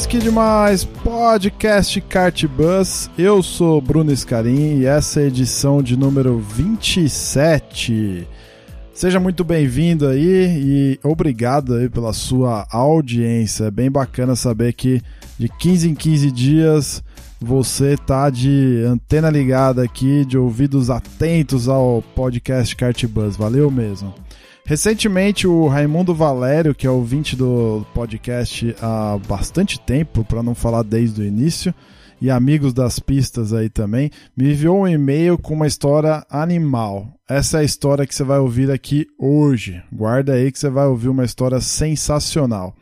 Demais, que demais! Podcast Kart Bus. Eu sou Bruno Scarim e essa é a edição de número 27. Seja muito bem-vindo aí e obrigado aí pela sua audiência. É bem bacana saber que de 15 em 15 dias você tá de antena ligada aqui, de ouvidos atentos ao podcast Kart Bus. Valeu mesmo. Recentemente, o Raimundo Valério, que é ouvinte do podcast há bastante tempo, para não falar desde o início, e amigos das pistas aí também, me enviou um e-mail com uma história animal. Essa é a história que você vai ouvir aqui hoje. Guarda aí que você vai ouvir uma história sensacional.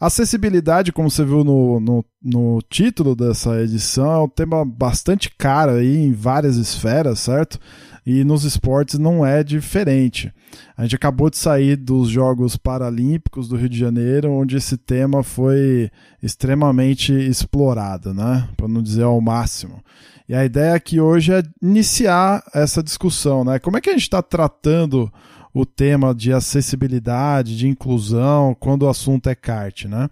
Acessibilidade, como você viu no, no, no, título dessa edição, é um tema bastante caro aí em várias esferas, certo? E nos esportes não é diferente. A gente acabou de sair dos Jogos Paralímpicos do Rio de Janeiro, onde esse tema foi extremamente explorado, né? Para não dizer ao máximo. E a ideia aqui hoje é iniciar essa discussão, né? Como é que a gente está tratando o tema de acessibilidade, de inclusão, quando o assunto é kart, né?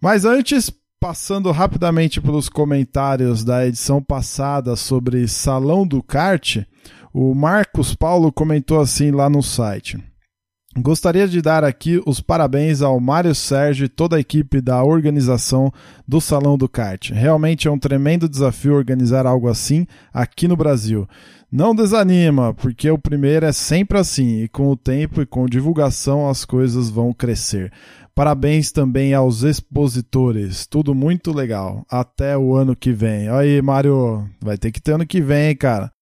Mas antes, passando rapidamente pelos comentários da edição passada sobre Salão do Kart, o Marcos Paulo comentou assim lá no site. Gostaria de dar aqui os parabéns ao Mário Sérgio e toda a equipe da organização do Salão do Kart. Realmente é um tremendo desafio organizar algo assim aqui no Brasil. Não desanima, porque o primeiro é sempre assim, e com o tempo e com divulgação as coisas vão crescer. Parabéns também aos expositores, tudo muito legal. Até o ano que vem. Aí, Mário, vai ter que ter ano que vem, cara.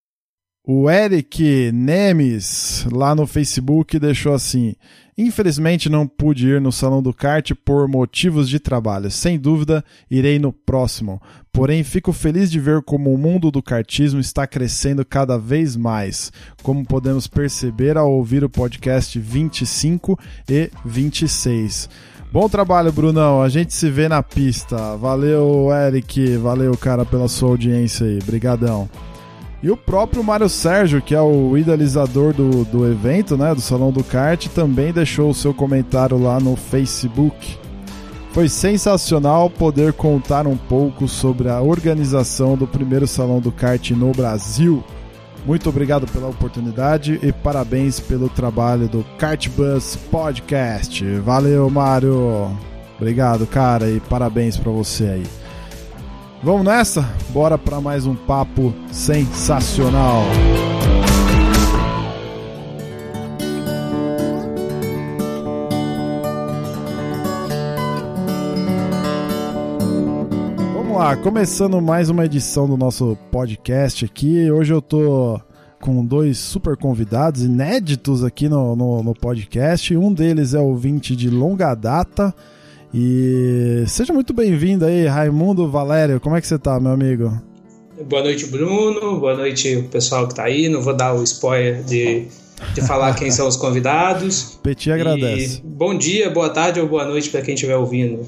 O Eric Nemes, lá no Facebook, deixou assim: Infelizmente não pude ir no Salão do Kart por motivos de trabalho. Sem dúvida, irei no próximo. Porém, fico feliz de ver como o mundo do kartismo está crescendo cada vez mais, como podemos perceber ao ouvir o podcast 25 e 26. Bom trabalho, Brunão. A gente se vê na pista. Valeu, Eric. Valeu, cara, pela sua audiência aí. Brigadão. E o próprio Mário Sérgio, que é o idealizador do, do evento, né, do Salão do Kart, também deixou o seu comentário lá no Facebook. Foi sensacional poder contar um pouco sobre a organização do primeiro Salão do Kart no Brasil. Muito obrigado pela oportunidade e parabéns pelo trabalho do Kart Bus Podcast. Valeu, Mário. Obrigado, cara, e parabéns para você aí. Vamos nessa? Bora para mais um papo sensacional. Vamos lá, começando mais uma edição do nosso podcast aqui. Hoje eu tô com dois super convidados inéditos aqui no, no, no podcast. Um deles é ouvinte de longa data e seja muito bem-vindo aí, Raimundo Valério. Como é que você tá, meu amigo? Boa noite, Bruno. Boa noite, o pessoal que tá aí. Não vou dar o spoiler de, de falar quem são os convidados. Petit agradece. E bom dia, boa tarde ou boa noite para quem estiver ouvindo.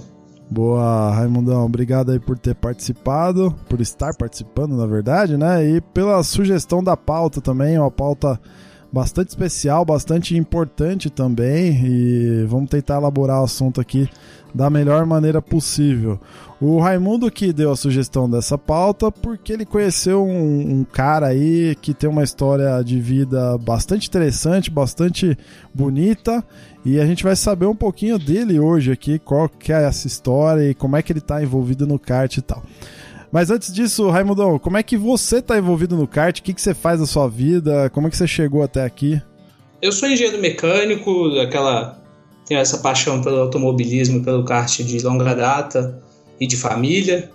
Boa, Raimundão. Obrigado aí por ter participado, por estar participando, na verdade, né? E pela sugestão da pauta também, uma pauta bastante especial, bastante importante também. E vamos tentar elaborar o assunto aqui da melhor maneira possível. O Raimundo que deu a sugestão dessa pauta porque ele conheceu um, um, cara aí que tem uma história de vida bastante interessante, bastante bonita e a gente vai saber um pouquinho dele hoje aqui, qual que é essa história e como é que ele está envolvido no kart e tal. Mas antes disso, Raimundão, como é que você está envolvido no kart? O que, que você faz na sua vida? Como é que você chegou até aqui? Eu sou engenheiro mecânico, aquela tenho essa paixão pelo automobilismo, pelo kart de longa data e de família.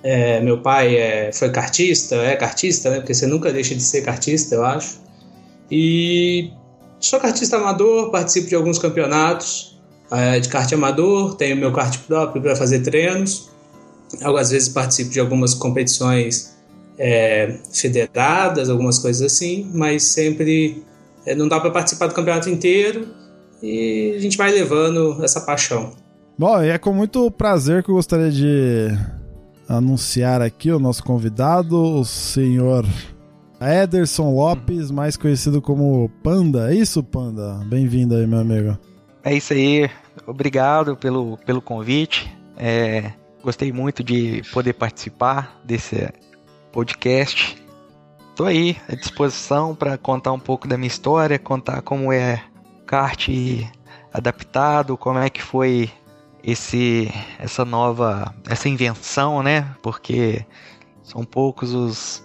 É, meu pai é, foi kartista, é kartista, né? Porque você nunca deixa de ser kartista, eu acho. E sou kartista amador, participo de alguns campeonatos. é, de kart amador, tenho meu kart próprio para fazer treinos. Às vezes participo de algumas competições é, federadas, algumas coisas assim, mas sempre é, não dá para participar do campeonato inteiro e a gente vai levando essa paixão. Bom, e é com muito prazer que eu gostaria de anunciar aqui o nosso convidado, o senhor Ederson Lopes, mais conhecido como Panda. É isso, Panda? Bem-vindo aí, meu amigo. É isso aí. Obrigado pelo, pelo convite. É, gostei muito de poder participar desse podcast. Estou aí à disposição para contar um pouco da minha história, contar como é kart adaptado, como é que foi esse essa nova essa invenção, né? Porque são poucos os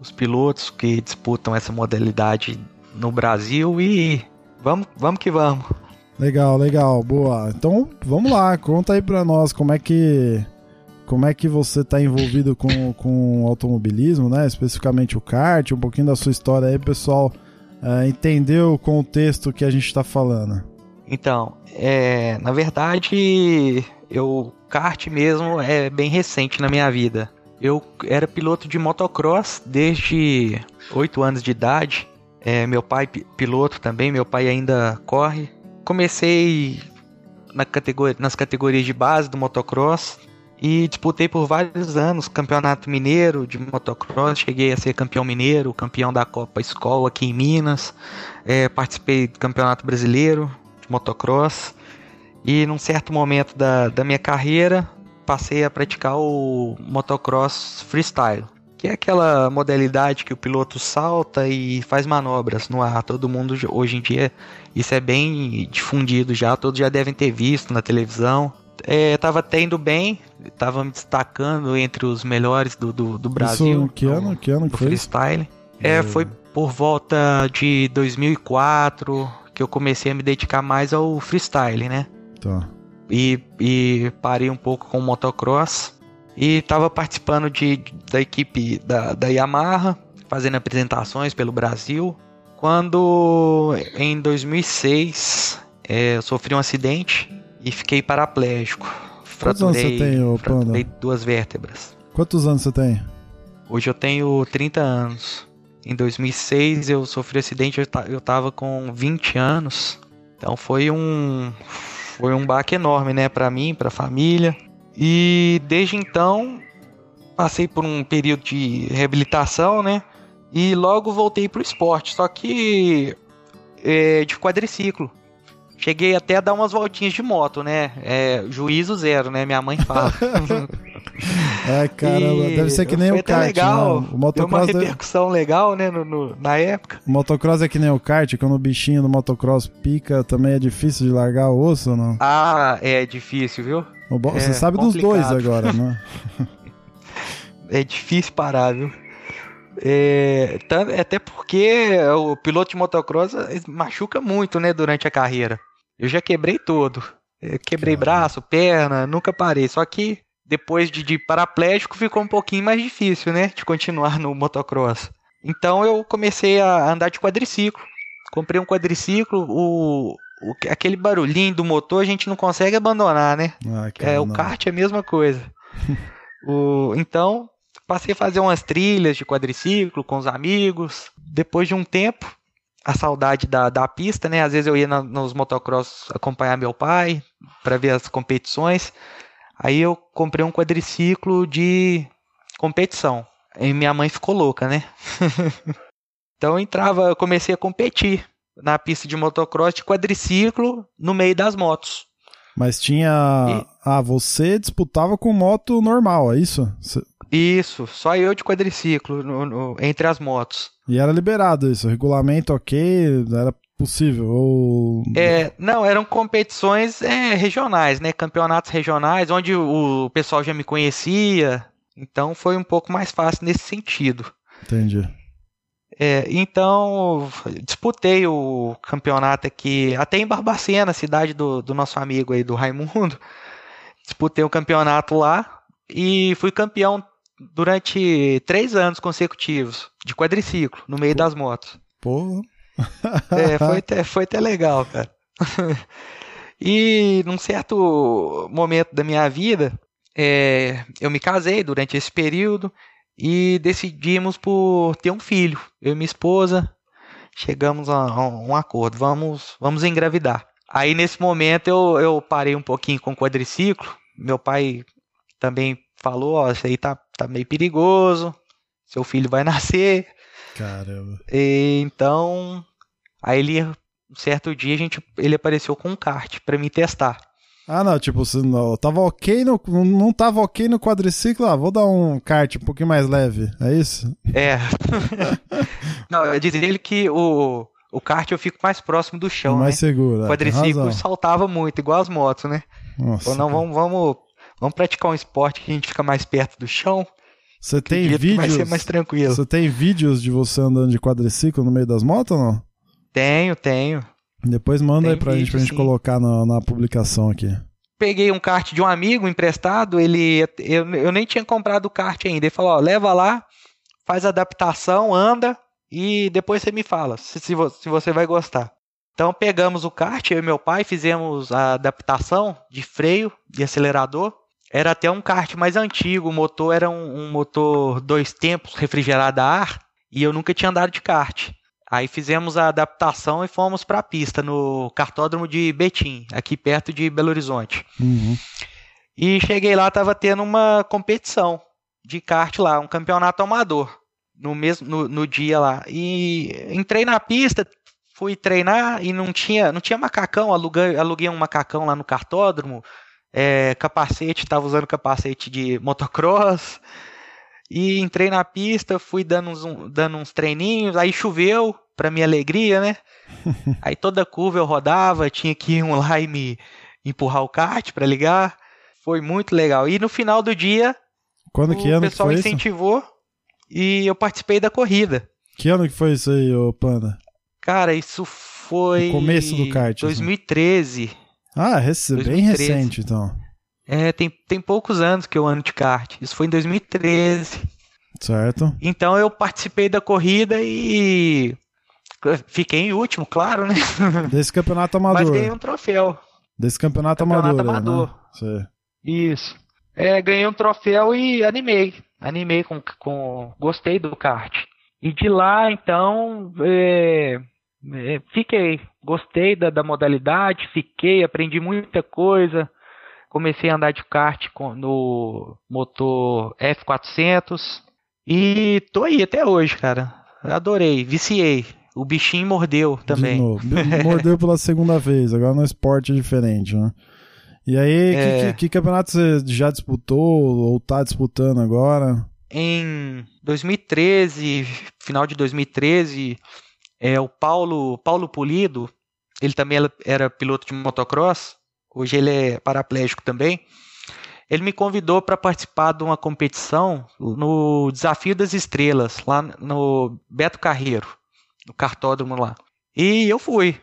os pilotos que disputam essa modalidade no Brasil e vamos, vamos que vamos. Legal, legal, boa. Então vamos lá, conta aí pra nós como é que como é que você está envolvido com, com automobilismo, né? Especificamente o kart, um pouquinho da sua história aí, pessoal, uh, entender o contexto que a gente está falando. Então, é, na verdade, eu kart mesmo é bem recente na minha vida. Eu era piloto de motocross desde 8 anos de idade. É, meu pai piloto também, meu pai ainda corre. Comecei na categoria, nas categorias de base do motocross e disputei por vários anos campeonato mineiro de motocross. Cheguei a ser campeão mineiro, campeão da Copa Escola aqui em Minas. É, participei do campeonato brasileiro de motocross. E num certo momento da, da minha carreira, passei a praticar o motocross freestyle, que é aquela modalidade que o piloto salta e faz manobras no ar. Todo mundo hoje em dia isso é bem difundido já, todos já devem ter visto na televisão. É, tava tendo bem, tava me destacando entre os melhores do, do, do Brasil. Isso, que ano, que ano que foi? freestyle. É, foi por volta de 2004 que eu comecei a me dedicar mais ao freestyle, né? Tá e, e parei um pouco com o motocross e estava participando de, da equipe da, da Yamaha, fazendo apresentações pelo Brasil. Quando em 2006 é, eu sofri um acidente e fiquei paraplégico. Quantos anos você tem, ô fraturei duas vértebras. Quantos anos você tem? Hoje eu tenho 30 anos. Em 2006 eu sofri um acidente, eu estava com 20 anos. Então foi um foi um baque enorme, né, para mim, para a família. E desde então passei por um período de reabilitação, né? E logo voltei pro esporte, só que é, de quadriciclo. Cheguei até a dar umas voltinhas de moto, né? É, juízo zero, né? Minha mãe fala. é, caramba, deve ser que nem o kart. Legal. Né? O motocross Deu uma repercussão deve... legal, né? No, no, na época. O motocross é que nem o kart, quando o bichinho do motocross pica, também é difícil de largar o osso ou não? Ah, é difícil, viu? Bo... É Você sabe complicado. dos dois agora, né? é difícil parar, viu? É, até porque o piloto de motocross machuca muito, né, durante a carreira. Eu já quebrei todo. Eu quebrei Caramba. braço, perna, nunca parei. Só que depois de, de paraplégico ficou um pouquinho mais difícil, né, de continuar no motocross. Então eu comecei a andar de quadriciclo. Comprei um quadriciclo, o, o aquele barulhinho do motor a gente não consegue abandonar, né? Ah, é, o kart é a mesma coisa. o, então Passei a fazer umas trilhas de quadriciclo com os amigos. Depois de um tempo, a saudade da, da pista, né? Às vezes eu ia na, nos motocross acompanhar meu pai para ver as competições. Aí eu comprei um quadriciclo de competição. E minha mãe ficou louca, né? então eu entrava, eu comecei a competir na pista de motocross de quadriciclo no meio das motos. Mas tinha. E... Ah, você disputava com moto normal, é isso? Isso, só eu de quadriciclo no, no, entre as motos. E era liberado isso, regulamento ok, era possível? Ou... É, não, eram competições é, regionais, né? Campeonatos regionais, onde o pessoal já me conhecia. Então foi um pouco mais fácil nesse sentido. Entendi. É, então, disputei o campeonato aqui, até em Barbacena, cidade do, do nosso amigo aí, do Raimundo. Disputei o um campeonato lá e fui campeão durante três anos consecutivos de quadriciclo no meio Pô. das motos. Pô. é, foi até, foi até legal, cara. E num certo momento da minha vida, é, eu me casei durante esse período e decidimos por ter um filho. Eu e minha esposa chegamos a, a um acordo, vamos, vamos engravidar. Aí nesse momento eu, eu parei um pouquinho com o quadriciclo. Meu pai também falou, ó, isso aí tá, tá meio perigoso, seu filho vai nascer. Caramba. E, então, aí ele, um certo dia, a gente, ele apareceu com um kart para me testar. Ah, não, tipo, você não, tava ok no. Não tava ok no quadriciclo, ah, vou dar um kart um pouquinho mais leve, é isso? É. não, eu dizia ele que o, o kart eu fico mais próximo do chão. mais né? seguro. O é, quadriciclo saltava muito, igual as motos, né? Nossa, Ou não, vamos, vamos, vamos praticar um esporte que a gente fica mais perto do chão. Você tem vídeos. Vai ser mais tranquilo. Você tem vídeos de você andando de quadriciclo no meio das motos ou não? Tenho, tenho. Depois manda Tem aí pra gente, vídeo, pra gente sim. colocar na, na publicação aqui. Peguei um kart de um amigo emprestado, ele eu, eu nem tinha comprado o kart ainda. Ele falou, ó, leva lá, faz a adaptação, anda e depois você me fala se, se, se você vai gostar. Então pegamos o kart, eu e meu pai fizemos a adaptação de freio e acelerador. Era até um kart mais antigo, o motor era um, um motor dois tempos refrigerado a ar e eu nunca tinha andado de kart. Aí fizemos a adaptação e fomos para a pista no cartódromo de Betim, aqui perto de Belo Horizonte. Uhum. E cheguei lá, tava tendo uma competição de kart lá, um campeonato amador, no mesmo no, no dia lá. E entrei na pista, fui treinar e não tinha, não tinha macacão, aluguei, aluguei um macacão lá no cartódromo, é, capacete, tava usando capacete de motocross. E entrei na pista, fui dando uns, dando uns treininhos, aí choveu, pra minha alegria, né? aí toda curva eu rodava, tinha que ir um lá e me empurrar o kart pra ligar. Foi muito legal. E no final do dia, Quando que o que pessoal isso? incentivou e eu participei da corrida. Que ano que foi isso aí, ô Panda? Cara, isso foi. No começo do kart, assim. 2013. Ah, rece- bem 2013. recente, então. É, tem, tem poucos anos que eu ando de kart. Isso foi em 2013. Certo? Então eu participei da corrida e. Fiquei em último, claro, né? Desse campeonato Mas amador. ganhei um troféu. Desse campeonato, Campeonato amador. aí, amador. Né? Isso. É, ganhei um troféu e animei. Animei com, com. Gostei do kart. E de lá, então, é, fiquei. Gostei da, da modalidade, fiquei, aprendi muita coisa. Comecei a andar de kart com, no motor F400. E tô aí até hoje, cara. Adorei, viciei. O bichinho mordeu De também. Mordeu pela segunda vez, agora no esporte é diferente, né? E aí, que, É. que, que campeonato você já disputou ou tá disputando agora? Em 2013, final de 2013, é, o Paulo, Paulo Polido, ele também era- piloto de motocross, hoje ele é paraplégico também. Ele me convidou para participar de uma competição no Desafio das Estrelas, lá no Beto Carreiro, no cartódromo lá. E eu fui.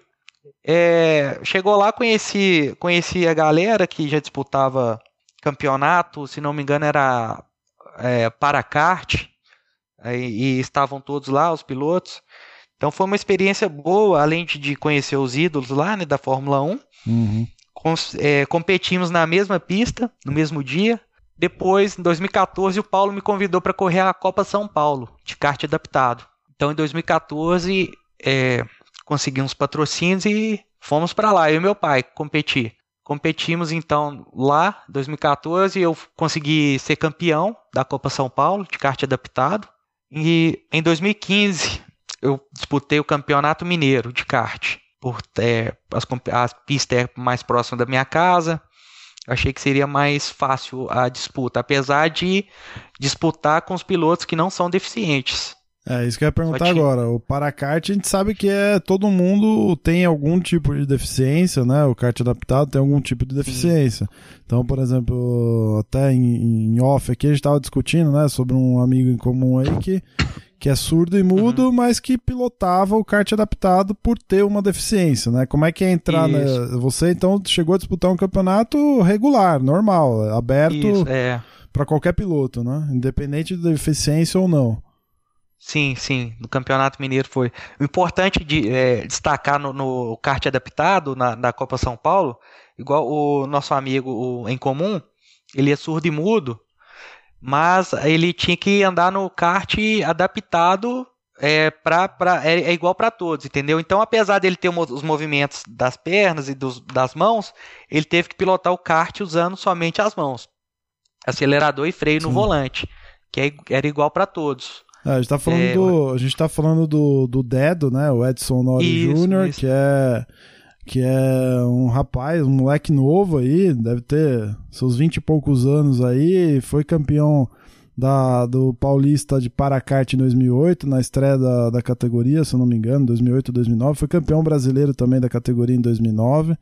É, chegou lá, conheci, conheci a galera que já disputava campeonato, se não me engano era é, Paracart, aí, e estavam todos lá, os pilotos. Então foi uma experiência boa, além de, conhecer os ídolos lá, né, da Fórmula 1. Uhum. Cons- é, competimos na mesma pista, no mesmo dia. Depois, em 2014, o Paulo me convidou para correr a Copa São Paulo, de kart adaptado. Então, em 2014, é, conseguimos patrocínios e fomos para lá, eu e meu pai, competir. Competimos então lá, 2014, eu consegui ser campeão da Copa São Paulo, de kart adaptado. E em 2015, eu disputei o Campeonato Mineiro de kart. Por, é, as, comp- a pista é mais próxima da minha casa. Achei que seria mais fácil a disputa, apesar de disputar com os pilotos que não são deficientes. É, isso que eu ia perguntar agora. O Paracart, a gente sabe que é todo mundo tem algum tipo de deficiência, né? O kart adaptado tem algum tipo de deficiência. Então, por exemplo, até em, em off aqui a gente estava discutindo, né, sobre um amigo em comum aí que, que é surdo e mudo, Uhum. mas que pilotava o kart adaptado por ter uma deficiência, né? Como é que é entrar? Isso. Você então chegou a disputar um campeonato regular, normal, aberto Isso, é. para qualquer piloto, né? Independente de deficiência ou não. Sim, sim, no Campeonato Mineiro foi. O importante de é, destacar no, no kart adaptado, na, na Copa São Paulo, igual o nosso amigo o, em comum, ele é surdo e mudo, mas ele tinha que andar no kart adaptado é, pra, pra, é, é igual para todos, entendeu? Então, apesar dele ter os movimentos das pernas e dos, das mãos, ele teve que pilotar o kart usando somente as mãos. Acelerador e freio Sim. no volante, que é, era igual para todos. É, a gente tá falando, é, do, a gente tá falando do, do Dedo, né? O Edson Nori Jr., que é que é um rapaz, um moleque novo aí, deve ter seus vinte e poucos anos aí, foi campeão da, do Paulista de Paracarte em 2008, na estreia da, da categoria, se eu não me engano, 2008 2009. Foi campeão brasileiro também da categoria em 2009.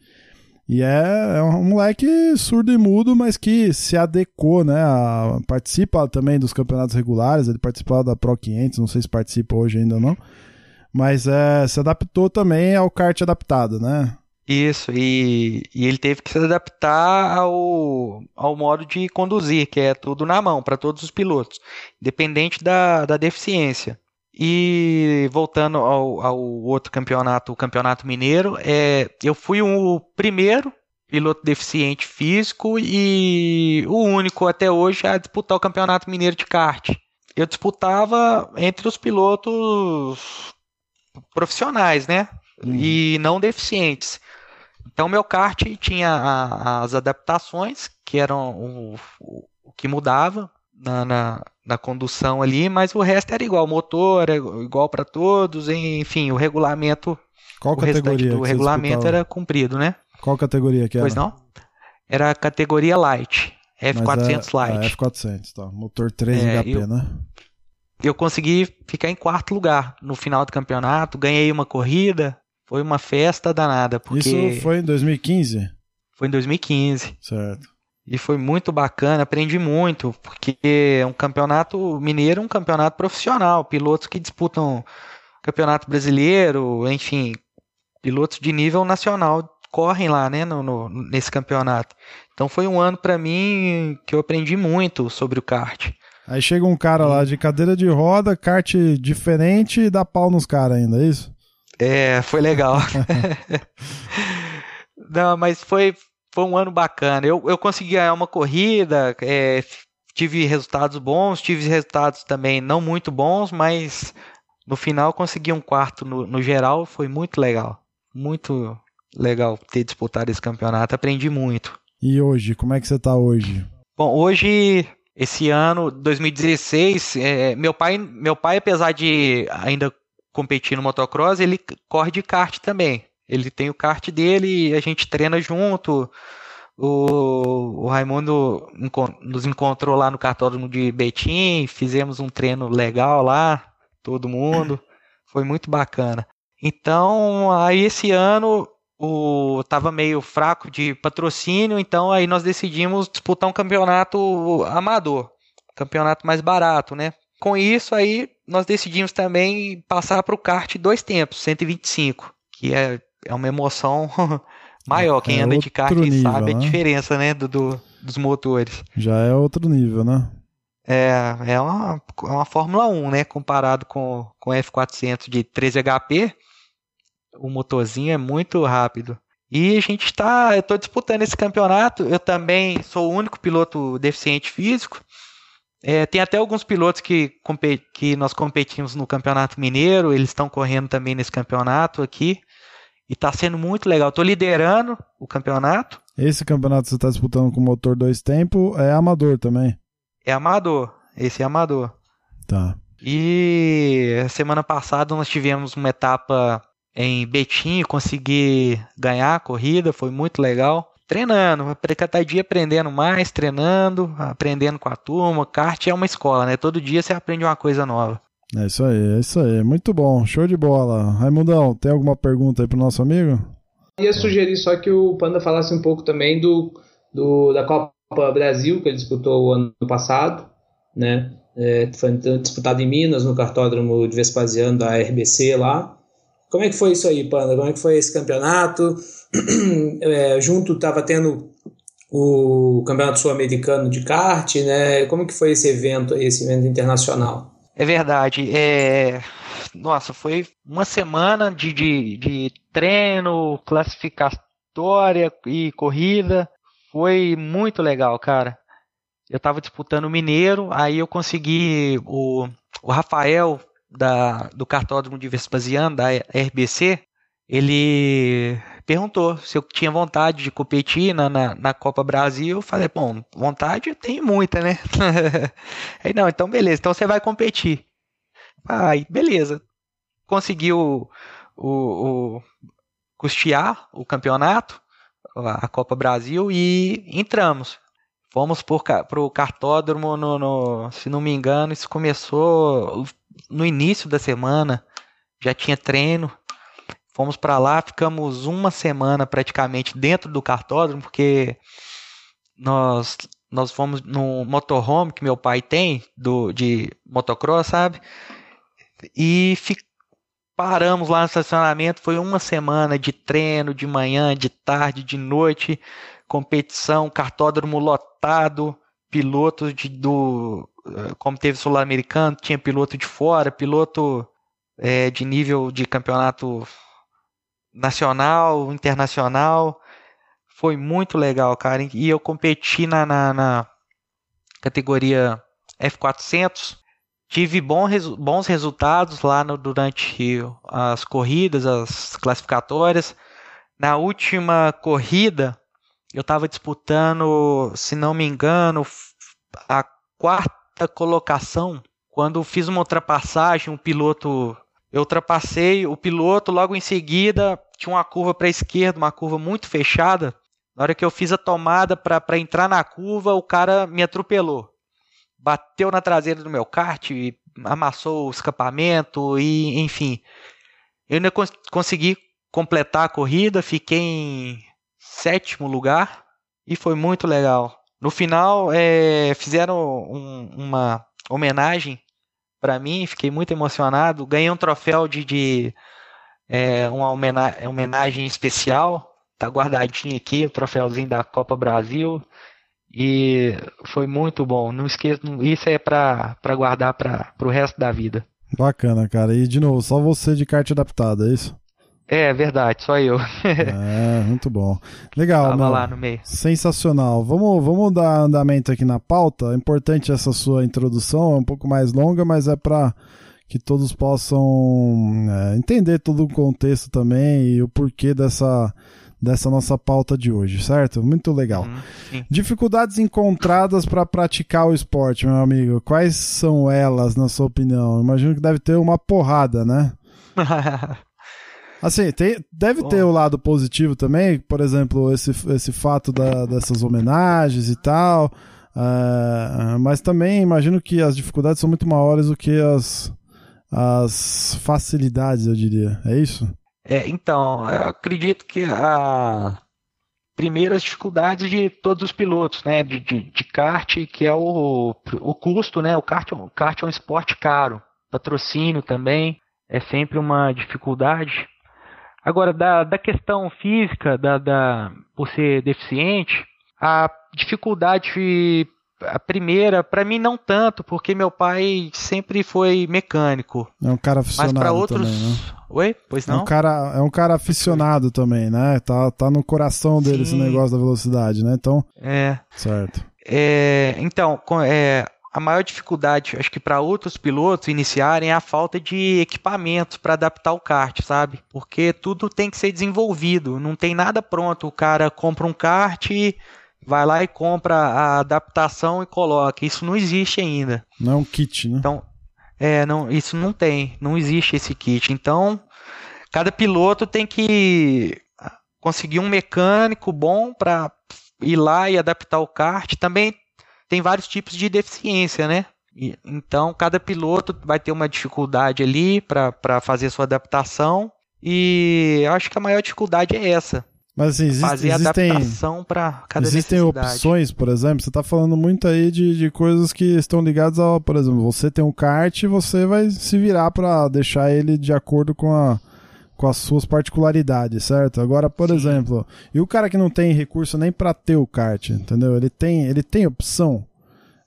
E é, é um moleque surdo e mudo, mas que se adequou, né? A, participa também dos campeonatos regulares, ele participava da Pro 500, não sei se participa hoje ainda não. Mas é, se adaptou também ao kart adaptado, né? Isso, e, e ele teve que se adaptar ao, ao modo de conduzir, que é tudo na mão, para todos os pilotos, independente da, da deficiência. E voltando ao, ao outro campeonato, o Campeonato Mineiro, é, eu fui o primeiro piloto deficiente físico e o único até hoje a disputar o Campeonato Mineiro de kart. Eu disputava entre os pilotos profissionais, né? Hum. E não deficientes. Então, meu kart tinha a, as adaptações, que eram o, o, o que mudava na, na, na, condução ali, mas o resto era igual. O motor era igual para todos, enfim, o regulamento. Qual categoria? O regulamento era cumprido, né? Qual categoria que era? Pois não? Era a categoria Light. F400 é, Light. É F400, tá. Motor 3 é, HP, eu, né? Eu consegui ficar em quarto lugar no final do campeonato, ganhei uma corrida, foi uma festa danada. Porque... Isso foi em 2015? Foi em 2015. Certo. E foi muito bacana, aprendi muito, porque é um campeonato mineiro, um campeonato profissional, pilotos que disputam campeonato brasileiro, enfim, pilotos de nível nacional correm lá, né, no, no nesse campeonato. Então foi um ano para mim que eu aprendi muito sobre o kart. Aí chega um cara lá de cadeira de roda, kart diferente e dá pau nos caras ainda, é isso? É, foi legal. Não, mas foi, foi um ano bacana. Eu, eu consegui ganhar uma corrida, é, tive resultados bons, tive resultados também não muito bons, mas no final consegui um quarto no, no geral, foi muito legal. Muito legal ter disputado esse campeonato, aprendi muito. E hoje, como é que você está hoje? Bom, hoje, esse ano, 2016, é, meu pai, meu pai, apesar de ainda competir no motocross, ele corre de kart também. Ele tem o kart dele, a gente treina junto. O, o Raimundo nos encontrou lá no cartódromo de Betim, fizemos um treino legal lá, todo mundo. Foi muito bacana. Então, aí esse ano o tava meio fraco de patrocínio, então aí nós decidimos disputar um campeonato amador, campeonato mais barato, né? Com isso aí nós decidimos também passar para o kart dois tempos, 125, que é, é uma emoção maior. Quem é anda de kart nível, sabe né? a diferença né, do, do, dos motores. Já é outro nível, né? É, é uma, é uma Fórmula 1, né? Comparado com, com F400 de 13 HP, o motorzinho é muito rápido. E a gente está, eu estou disputando esse campeonato. Eu também sou o único piloto deficiente físico. É, tem até alguns pilotos que, que nós competimos no Campeonato Mineiro, eles estão correndo também nesse campeonato aqui. E está sendo muito legal. Estou liderando o campeonato. Esse campeonato que você está disputando com motor dois tempos é amador também? É amador. Esse é amador. Tá. E semana passada nós tivemos uma etapa em Betim, consegui ganhar a corrida, foi muito legal treinando, cada dia aprendendo mais, treinando, aprendendo com a turma. Kart é uma escola, né? Todo dia você aprende uma coisa nova. É isso aí, é isso aí. Muito bom, show de bola. Raimundão, tem alguma pergunta aí pro nosso amigo? Eu ia sugerir só que o Panda falasse um pouco também do, do da Copa Brasil, que ele disputou o ano passado, né? É, foi disputado em Minas, no cartódromo de Vespasiano da RBC lá. Como é que foi isso aí, Panda? Como é que foi esse campeonato? é, junto estava tendo o Campeonato Sul-Americano de kart, né? Como que foi esse evento, esse evento internacional? É verdade. É... Nossa, foi uma semana de, de, de treino, classificação, vitória e corrida. Foi muito legal, cara. Eu tava disputando o Mineiro, aí eu consegui o, o Rafael da, do cartódromo de Vespasiano, da RBC, ele perguntou se eu tinha vontade de competir na, na, na, Copa Brasil. Eu falei, bom, vontade eu tenho muita, né? aí, não, então beleza, então você vai competir. Aí, beleza. Conseguiu o, o, custear o campeonato, a Copa Brasil, e entramos. Fomos para o cartódromo, no, no, se não me engano, isso começou no início da semana, já tinha treino. Fomos para lá, ficamos uma semana praticamente dentro do cartódromo, porque nós nós fomos no motorhome que meu pai tem do de motocross, sabe? E paramos lá no estacionamento. Foi uma semana de treino, de manhã, de tarde, de noite, competição, cartódromo lotado, pilotos de, do como teve sul-americano, tinha piloto de fora, piloto é, de nível de campeonato nacional, internacional. Foi muito legal, cara. E eu competi na, na, na categoria F400. Tive bons, bons resultados lá no, durante as corridas, as classificatórias. Na última corrida, eu estava disputando, se não me engano, a quarta colocação. Quando fiz uma ultrapassagem, um piloto eu ultrapassei o piloto, logo em seguida tinha uma curva para a esquerda, uma curva muito fechada. Na hora que eu fiz a tomada para entrar na curva, o cara me atropelou. Bateu na traseira do meu kart, amassou o escapamento e, enfim. Eu ainda cons consegui completar a corrida, fiquei em sétimo lugar e foi muito legal. No final, é, fizeram um, uma homenagem para mim, fiquei muito emocionado. Ganhei um troféu de, de é, uma homenagem, especial, tá guardadinho aqui, o troféuzinho da Copa Brasil. E foi muito bom. Não esqueça, isso é para guardar para o resto da vida. Bacana, cara. E de novo, só você de kart adaptada, é isso? É verdade, só eu. é, muito bom. Legal, Tava lá no meio. Sensacional. Vamos, vamos dar andamento aqui na pauta. É importante essa sua introdução, é um pouco mais longa, mas é para que todos possam é, entender todo o contexto também e o porquê dessa, dessa nossa pauta de hoje, certo? Muito legal. Uhum, Dificuldades encontradas para praticar o esporte, meu amigo. Quais são elas, na sua opinião? Imagino que deve ter uma porrada, né? Assim, tem, deve Bom. ter o lado positivo também, por exemplo, esse, esse fato da, dessas homenagens e tal. Uh, mas também imagino que as dificuldades são muito maiores do que as, as facilidades, eu diria. É isso? É, então, eu acredito que a primeira as dificuldades de todos os pilotos, né, de, de, de kart, que é o, o custo, né, o kart, o kart é um esporte caro, patrocínio também é sempre uma dificuldade. Agora, da, da questão física, da, da, por ser deficiente, a dificuldade, a primeira, para mim não tanto, porque meu pai sempre foi mecânico. É um cara aficionado Mas outros... também, né? Oi? Pois não? É um cara, é um cara aficionado também, né? Tá, tá no coração dele Sim. esse negócio da velocidade, né? Então... É. Certo. É, então, é, a maior dificuldade, acho que para outros pilotos iniciarem, é a falta de equipamentos para adaptar o kart, sabe? Porque tudo tem que ser desenvolvido, não tem nada pronto. O cara compra um kart, vai lá e compra a adaptação e coloca. Isso não existe ainda. Não é um kit, né? Então, é, não, isso não tem, não existe esse kit. Então, cada piloto tem que conseguir um mecânico bom para ir lá e adaptar o kart. Também tem vários tipos de deficiência, né? E, então, cada piloto vai ter uma dificuldade ali para fazer sua adaptação. E eu acho que a maior dificuldade é essa. Mas assim, existe, fazer existem, adaptação para cada Existem opções, por exemplo, você está falando muito aí de, de coisas que estão ligadas ao, por exemplo, você tem um kart e você vai se virar para deixar ele de acordo com a, com as suas particularidades, certo? Agora, por Sim. exemplo, e o cara que não tem recurso nem para ter o kart, entendeu? Ele tem, ele tem opção.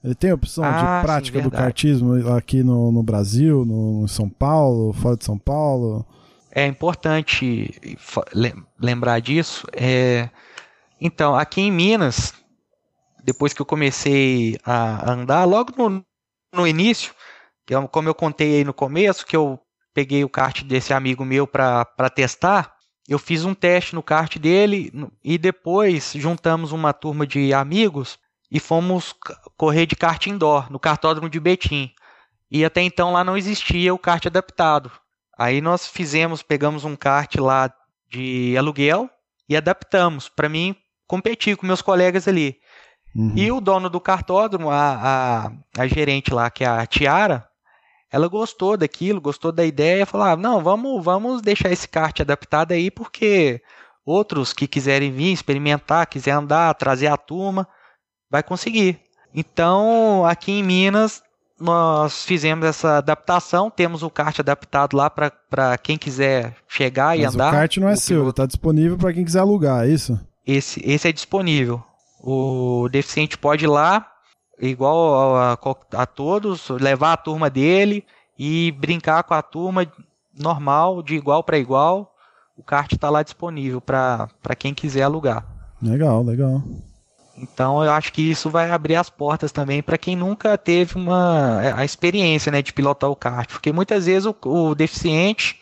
Ele tem opção ah, de prática sim, do kartismo aqui no, no Brasil, no, em São Paulo, fora de São Paulo. é importante lembrar disso. É, então, aqui em Minas, depois que eu comecei a andar, logo no, no início, eu, como eu contei aí no começo, que eu peguei o kart desse amigo meu para testar, eu fiz um teste no kart dele e depois juntamos uma turma de amigos e fomos correr de kart indoor no cartódromo de Betim. E até então lá não existia o kart adaptado. Aí nós fizemos, pegamos um kart lá de aluguel e adaptamos para mim competir com meus colegas ali. Uhum. E o dono do cartódromo, a, a, a, gerente lá, que é a Tiara, ela gostou daquilo, gostou da ideia, falou: ah, não, vamos, vamos deixar esse kart adaptado aí, porque outros que quiserem vir experimentar, quiser andar, trazer a turma, vai conseguir. Então, aqui em Minas, nós fizemos essa adaptação, temos o kart adaptado lá para quem quiser chegar e Mas andar. O kart não é seu, está disponível para quem quiser alugar, é isso? Esse, esse é disponível. O deficiente pode ir lá, igual a, a, todos, levar a turma dele e brincar com a turma normal, de igual para igual. O kart está lá disponível para quem quiser alugar. Legal, legal. Então eu acho que isso vai abrir as portas também para quem nunca teve uma a experiência né, de pilotar o kart, porque muitas vezes o, o deficiente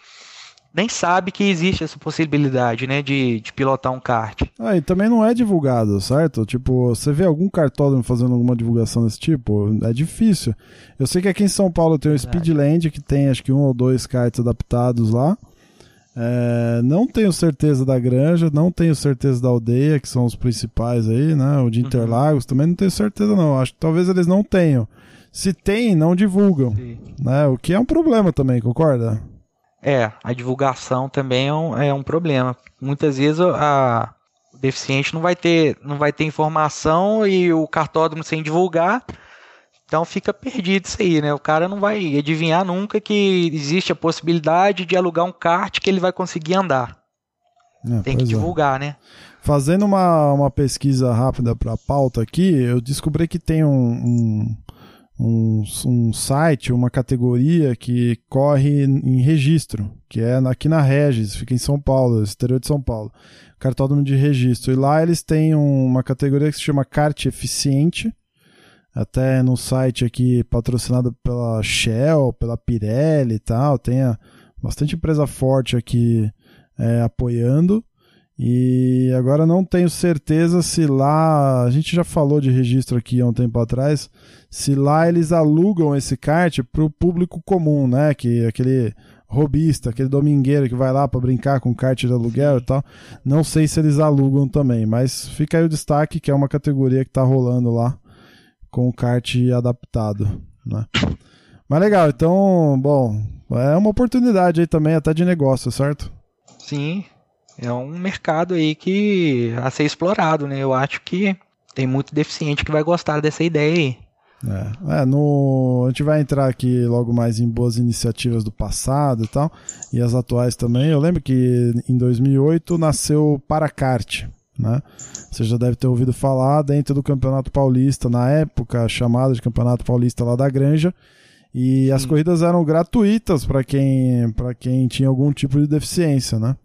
nem sabe que existe essa possibilidade, né, de, de pilotar um kart. Ah, e também não é divulgado, certo? Tipo, você vê algum cartódromo fazendo alguma divulgação desse tipo? É difícil. Eu sei que aqui em São Paulo tem o Speedland, que tem acho que um ou dois karts adaptados lá. É, não tenho certeza da Granja, não tenho certeza da Aldeia, que são os principais aí, né? O de uhum. Interlagos, uhum. também não tenho certeza não. Acho que talvez eles não tenham. Se tem, não divulgam. Sim. Né? O que é um problema também, concorda? É, a divulgação também é um, é um problema. Muitas vezes a, o deficiente não vai ter, não vai ter informação e o cartódromo sem divulgar então fica perdido isso aí, né? O cara não vai adivinhar nunca que existe a possibilidade de alugar um kart que ele vai conseguir andar. É, Tem que é. divulgar, é. né? Fazendo uma, uma pesquisa rápida para a pauta aqui, eu descobri que tem um, um, um, um, site, uma categoria que corre em registro, que é aqui na Regis, fica em São Paulo, exterior de São Paulo. Cartódromo de registro. E lá eles têm uma categoria que se chama Kart Eficiente até no site aqui patrocinado pela Shell, pela Pirelli e tal, tem bastante empresa forte aqui é, apoiando. E agora não tenho certeza se lá, a gente já falou de registro aqui há um tempo atrás, se lá eles alugam esse kart para o público comum, né? Que aquele robista, aquele domingueiro que vai lá para brincar com kart de aluguel e tal. Não sei se eles alugam também, mas fica aí o destaque que é uma categoria que está rolando lá com o kart adaptado, né? Mas legal, então, bom, é uma oportunidade aí também até de negócio, certo? Sim, é um mercado aí que a ser explorado, né? Eu acho que tem muito deficiente que vai gostar dessa ideia aí. É, é, no, a gente vai entrar aqui logo mais em boas iniciativas do passado e tal, e as atuais também. Eu lembro que em 2008 nasceu o Paracart, né? Você já deve ter ouvido falar dentro do Campeonato Paulista, na época chamado de Campeonato Paulista lá da Granja. E Sim. as corridas eram gratuitas para quem, quem tinha algum tipo de deficiência, né?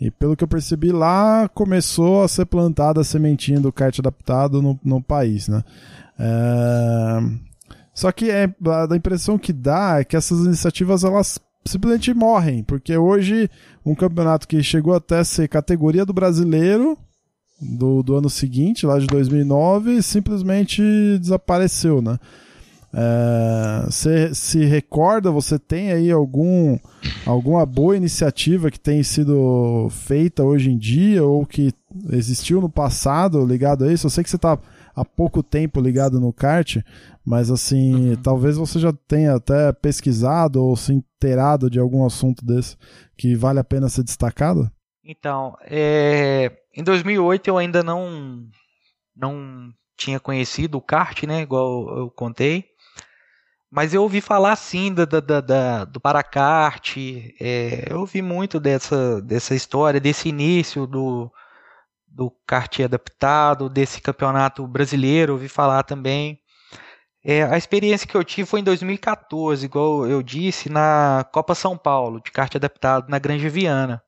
E pelo que eu percebi lá, começou a ser plantada a sementinha do kart adaptado no, no país, né? É... Só que é, a impressão que dá é que essas iniciativas elas simplesmente morrem, porque hoje um campeonato que chegou até ser categoria do brasileiro do, do ano seguinte, lá de 2009, simplesmente desapareceu, né? Você é, se recorda, você tem aí algum, alguma boa iniciativa que tem sido feita hoje em dia ou que existiu no passado ligado a isso? Eu sei que você está há pouco tempo ligado no kart, mas assim, uhum. talvez você já tenha até pesquisado ou se inteirado de algum assunto desse que vale a pena ser destacado? Então, é, em 2008 eu ainda não não tinha conhecido o kart, né? Igual eu contei. Mas eu ouvi falar sim da, da, da do Paracart. É, eu ouvi muito dessa, dessa história, desse início do, do kart adaptado, desse campeonato brasileiro. Ouvi falar também. É, a experiência que eu tive foi em 2014, igual eu disse, na Copa São Paulo, de kart adaptado na Grande Viana.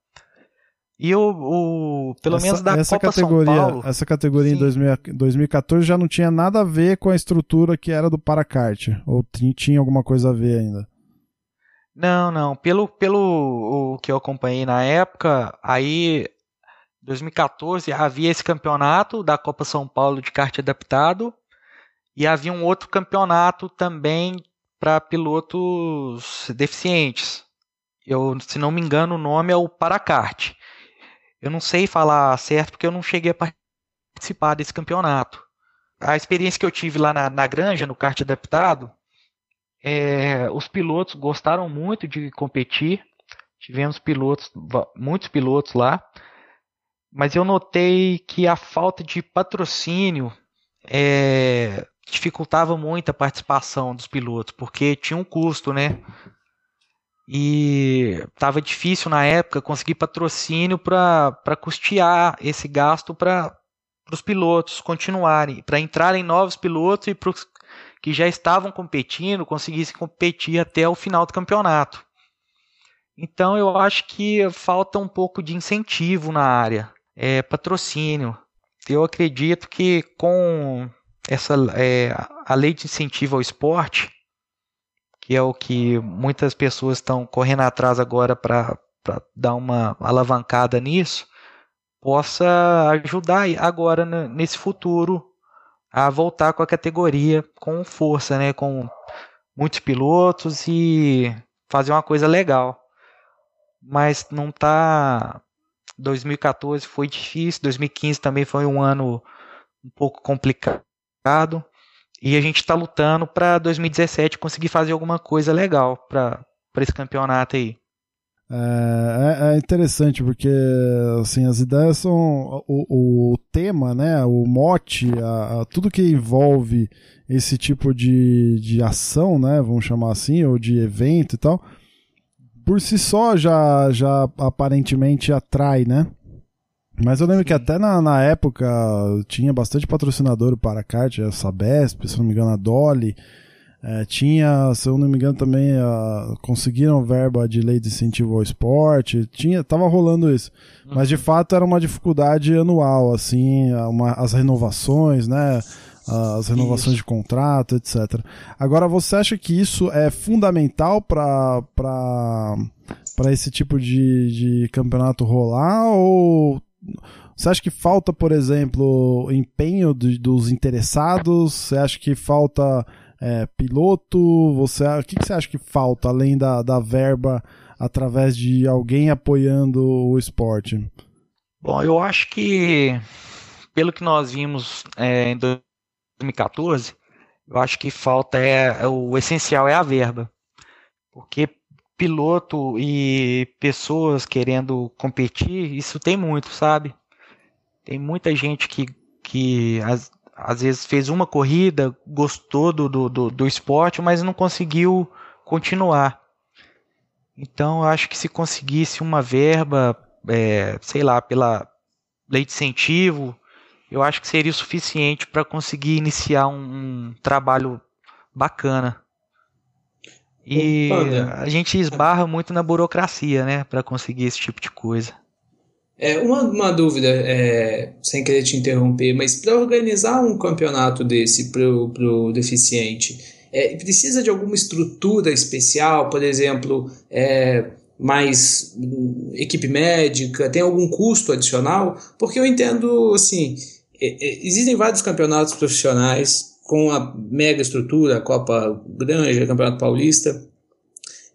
E o, o pelo essa, menos da essa Copa categoria, São Paulo. Essa categoria em 2000, 2014 já não tinha nada a ver com a estrutura que era do Paracart? Ou tinha alguma coisa a ver ainda? Não, não. Pelo, pelo o que eu acompanhei na época, aí 2014 havia esse campeonato da Copa São Paulo de kart adaptado e havia um outro campeonato também para pilotos deficientes. Eu, se não me engano, o nome é o Paracart. Eu não sei falar certo porque eu não cheguei a participar desse campeonato. A experiência que eu tive lá na, na granja, no kart adaptado, é, os pilotos gostaram muito de competir. Tivemos pilotos, muitos pilotos lá. Mas eu notei que a falta de patrocínio é, dificultava muito a participação dos pilotos, porque tinha um custo, né? E estava difícil na época conseguir patrocínio para custear esse gasto para os pilotos continuarem, para entrarem novos pilotos e para os que já estavam competindo conseguissem competir até o final do campeonato. Então eu acho que falta um pouco de incentivo na área, é, patrocínio. Eu acredito que com essa é, a lei de incentivo ao esporte que é o que muitas pessoas estão correndo atrás agora para dar uma alavancada nisso, possa ajudar agora nesse futuro a voltar com a categoria com força, né, com muitos pilotos e fazer uma coisa legal. Mas não tá 2014 foi difícil, 2015 também foi um ano um pouco complicado. E a gente está lutando para 2017 conseguir fazer alguma coisa legal para esse campeonato aí. É, é, é, interessante porque assim as ideias são o, o tema, né, o mote, a, a, tudo que envolve esse tipo de, de ação, né, vamos chamar assim, ou de evento e tal, por si só já já aparentemente atrai, né? Mas eu lembro Sim. que até na, na época tinha bastante patrocinador para a kart, a Sabesp, se não me engano, a Dolly. É, tinha, se eu não me engano, também uh, conseguiram verba de lei de incentivo ao esporte. Tinha, tava rolando isso. Uhum. Mas de fato era uma dificuldade anual, assim, uma, as renovações, né? As renovações isso. de contrato, etc. Agora, você acha que isso é fundamental para para esse tipo de, de campeonato rolar ou você acha que falta, por exemplo, empenho de, dos interessados? Você acha que falta é, piloto? Você, o que, que, você acha que falta, além da, da verba, através de alguém apoiando o esporte? Bom, eu acho que, pelo que nós vimos é, em 2014, eu acho que falta é, o essencial é a verba. Porque piloto e pessoas querendo competir, isso tem muito, sabe? Tem muita gente que, que às, às vezes fez uma corrida, gostou do, do, do esporte, mas não conseguiu continuar. Então, eu acho que se conseguisse uma verba, é, sei lá, pela lei de incentivo, eu acho que seria o suficiente para conseguir iniciar um, um trabalho bacana. E a gente esbarra muito na burocracia, né, para conseguir esse tipo de coisa. É, uma, uma dúvida, é, sem querer te interromper, mas para organizar um campeonato desse para o deficiente, é, precisa de alguma estrutura especial, por exemplo, é, mais equipe médica, tem algum custo adicional? Porque eu entendo, assim, é, é, existem vários campeonatos profissionais com a mega estrutura, a Copa Granja, Campeonato Paulista.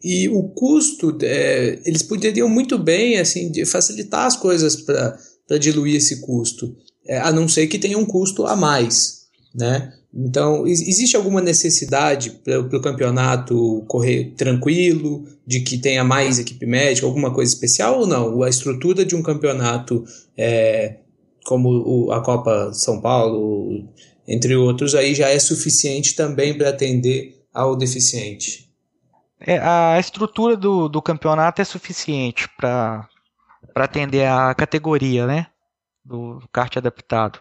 E o custo, é, eles poderiam muito bem assim facilitar as coisas para diluir esse custo, é, a não ser que tenha um custo a mais. Né? Então, existe alguma necessidade para o campeonato correr tranquilo, de que tenha mais equipe médica, alguma coisa especial ou não? A estrutura de um campeonato é, como a Copa São Paulo, entre outros, aí já é suficiente também para atender ao deficiente. É, a estrutura do, do campeonato é suficiente para atender a categoria, né? Do kart adaptado.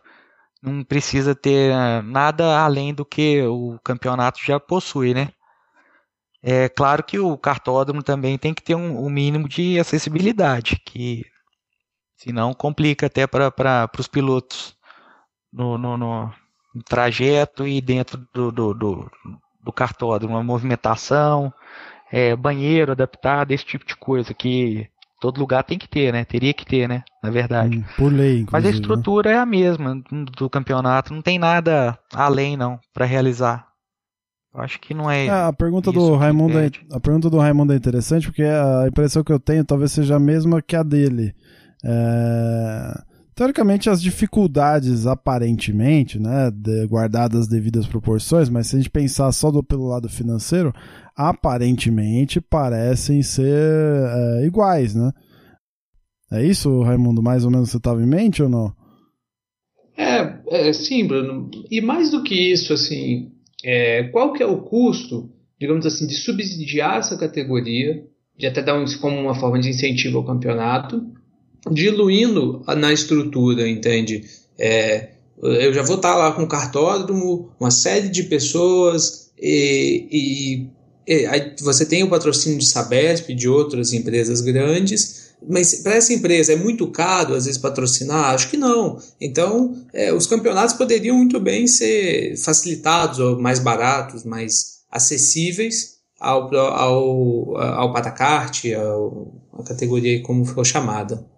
não precisa ter nada além do que o campeonato já possui, né? É claro que o cartódromo também tem que ter um, um mínimo de acessibilidade, que senão complica até para os pilotos no, no, no, trajeto e dentro do, do, do, do cartódromo, a movimentação, é, banheiro adaptado, esse tipo de coisa que todo lugar tem que ter, né? Teria que ter, né? Na verdade. Hum, por lei, Mas a né? estrutura né? é a mesma do campeonato, não tem nada além não para realizar. Eu acho que não é. é a pergunta do Raimundo é, a pergunta do Raimundo é interessante porque a impressão que eu tenho talvez seja a mesma que a dele. É... Teoricamente, as dificuldades, aparentemente, né, de, guardadas as devidas proporções, mas se a gente pensar só do, pelo lado financeiro, aparentemente parecem ser é, iguais, né? É isso, Raimundo? Mais ou menos você estava em mente ou não? É, é, sim, Bruno. E mais do que isso, assim, é, qual que é o custo, digamos assim, de subsidiar essa categoria, de até dar isso como uma forma de incentivo ao campeonato, diluindo na estrutura, entende? É, eu já vou estar lá com cartódromo, uma série de pessoas e, e, e aí você tem o patrocínio de Sabesp, de outras empresas grandes, mas para essa empresa é muito caro às vezes patrocinar? Acho que não. Então, é, os campeonatos poderiam muito bem ser facilitados ou mais baratos, mais acessíveis ao, ao, ao patacarte, a categoria como foi chamada.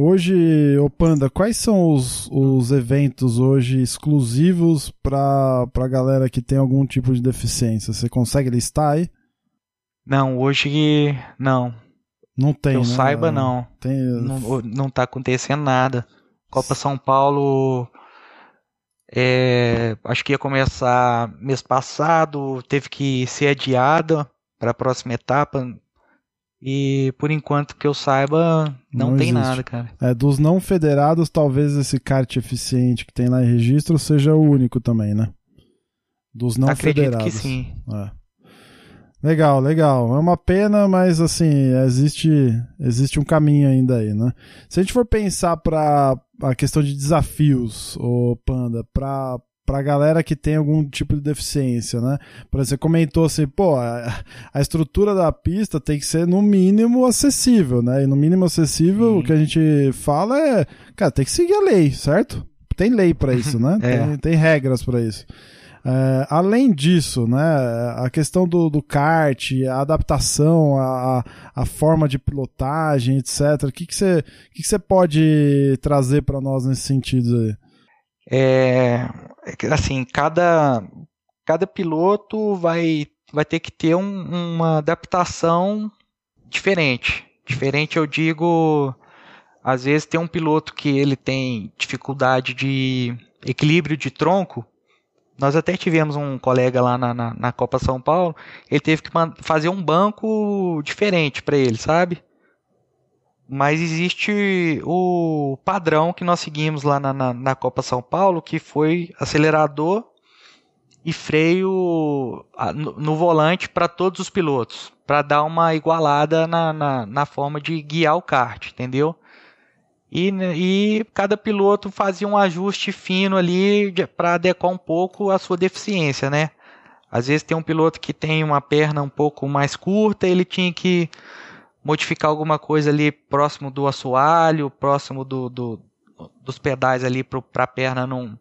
Hoje, ô Panda, quais são os, os eventos hoje exclusivos para a galera que tem algum tipo de deficiência? Você consegue listar aí? Não, hoje não. Não tem. Que eu né? saiba, não. Tem... Não, não tá acontecendo nada. Copa São Paulo. É, acho que ia começar mês passado, teve que ser adiada para a próxima etapa. E por enquanto que eu saiba, não, não tem existe. nada, cara. É, dos não federados, talvez esse kart eficiente que tem lá em registro seja o único também, né? Dos não Acredito federados. que sim. É. Legal, legal. É uma pena, mas assim, existe, existe um caminho ainda aí, né? Se a gente for pensar para a questão de desafios, o Panda, para para galera que tem algum tipo de deficiência, né? Por exemplo, você comentou assim, pô, a, a, estrutura da pista tem que ser no mínimo acessível, né? E no mínimo acessível, uhum. o que a gente fala é, cara, tem que seguir a lei, certo? Tem lei para isso, né? é. tem, tem regras para isso. É, além disso, né, a questão do, do kart, a adaptação, a, a forma de pilotagem, etc. O que, que, você, que, que você pode trazer para nós nesse sentido aí? É, assim, cada, cada piloto vai, vai ter que ter um, uma adaptação diferente. Diferente, eu digo, às vezes tem um piloto que ele tem dificuldade de equilíbrio de tronco, nós até tivemos um colega lá na, na, na Copa São Paulo, ele teve que fazer um banco diferente para ele, sabe? Mas existe o padrão que nós seguimos lá na, na, na Copa São Paulo, que foi acelerador e freio no, no volante para todos os pilotos, para dar uma igualada na, na, na forma de guiar o kart, entendeu? E, e cada piloto fazia um ajuste fino ali para adequar um pouco a sua deficiência, né? Às vezes tem um piloto que tem uma perna um pouco mais curta, ele tinha que modificar alguma coisa ali próximo do assoalho, próximo do, do dos pedais ali para a perna não,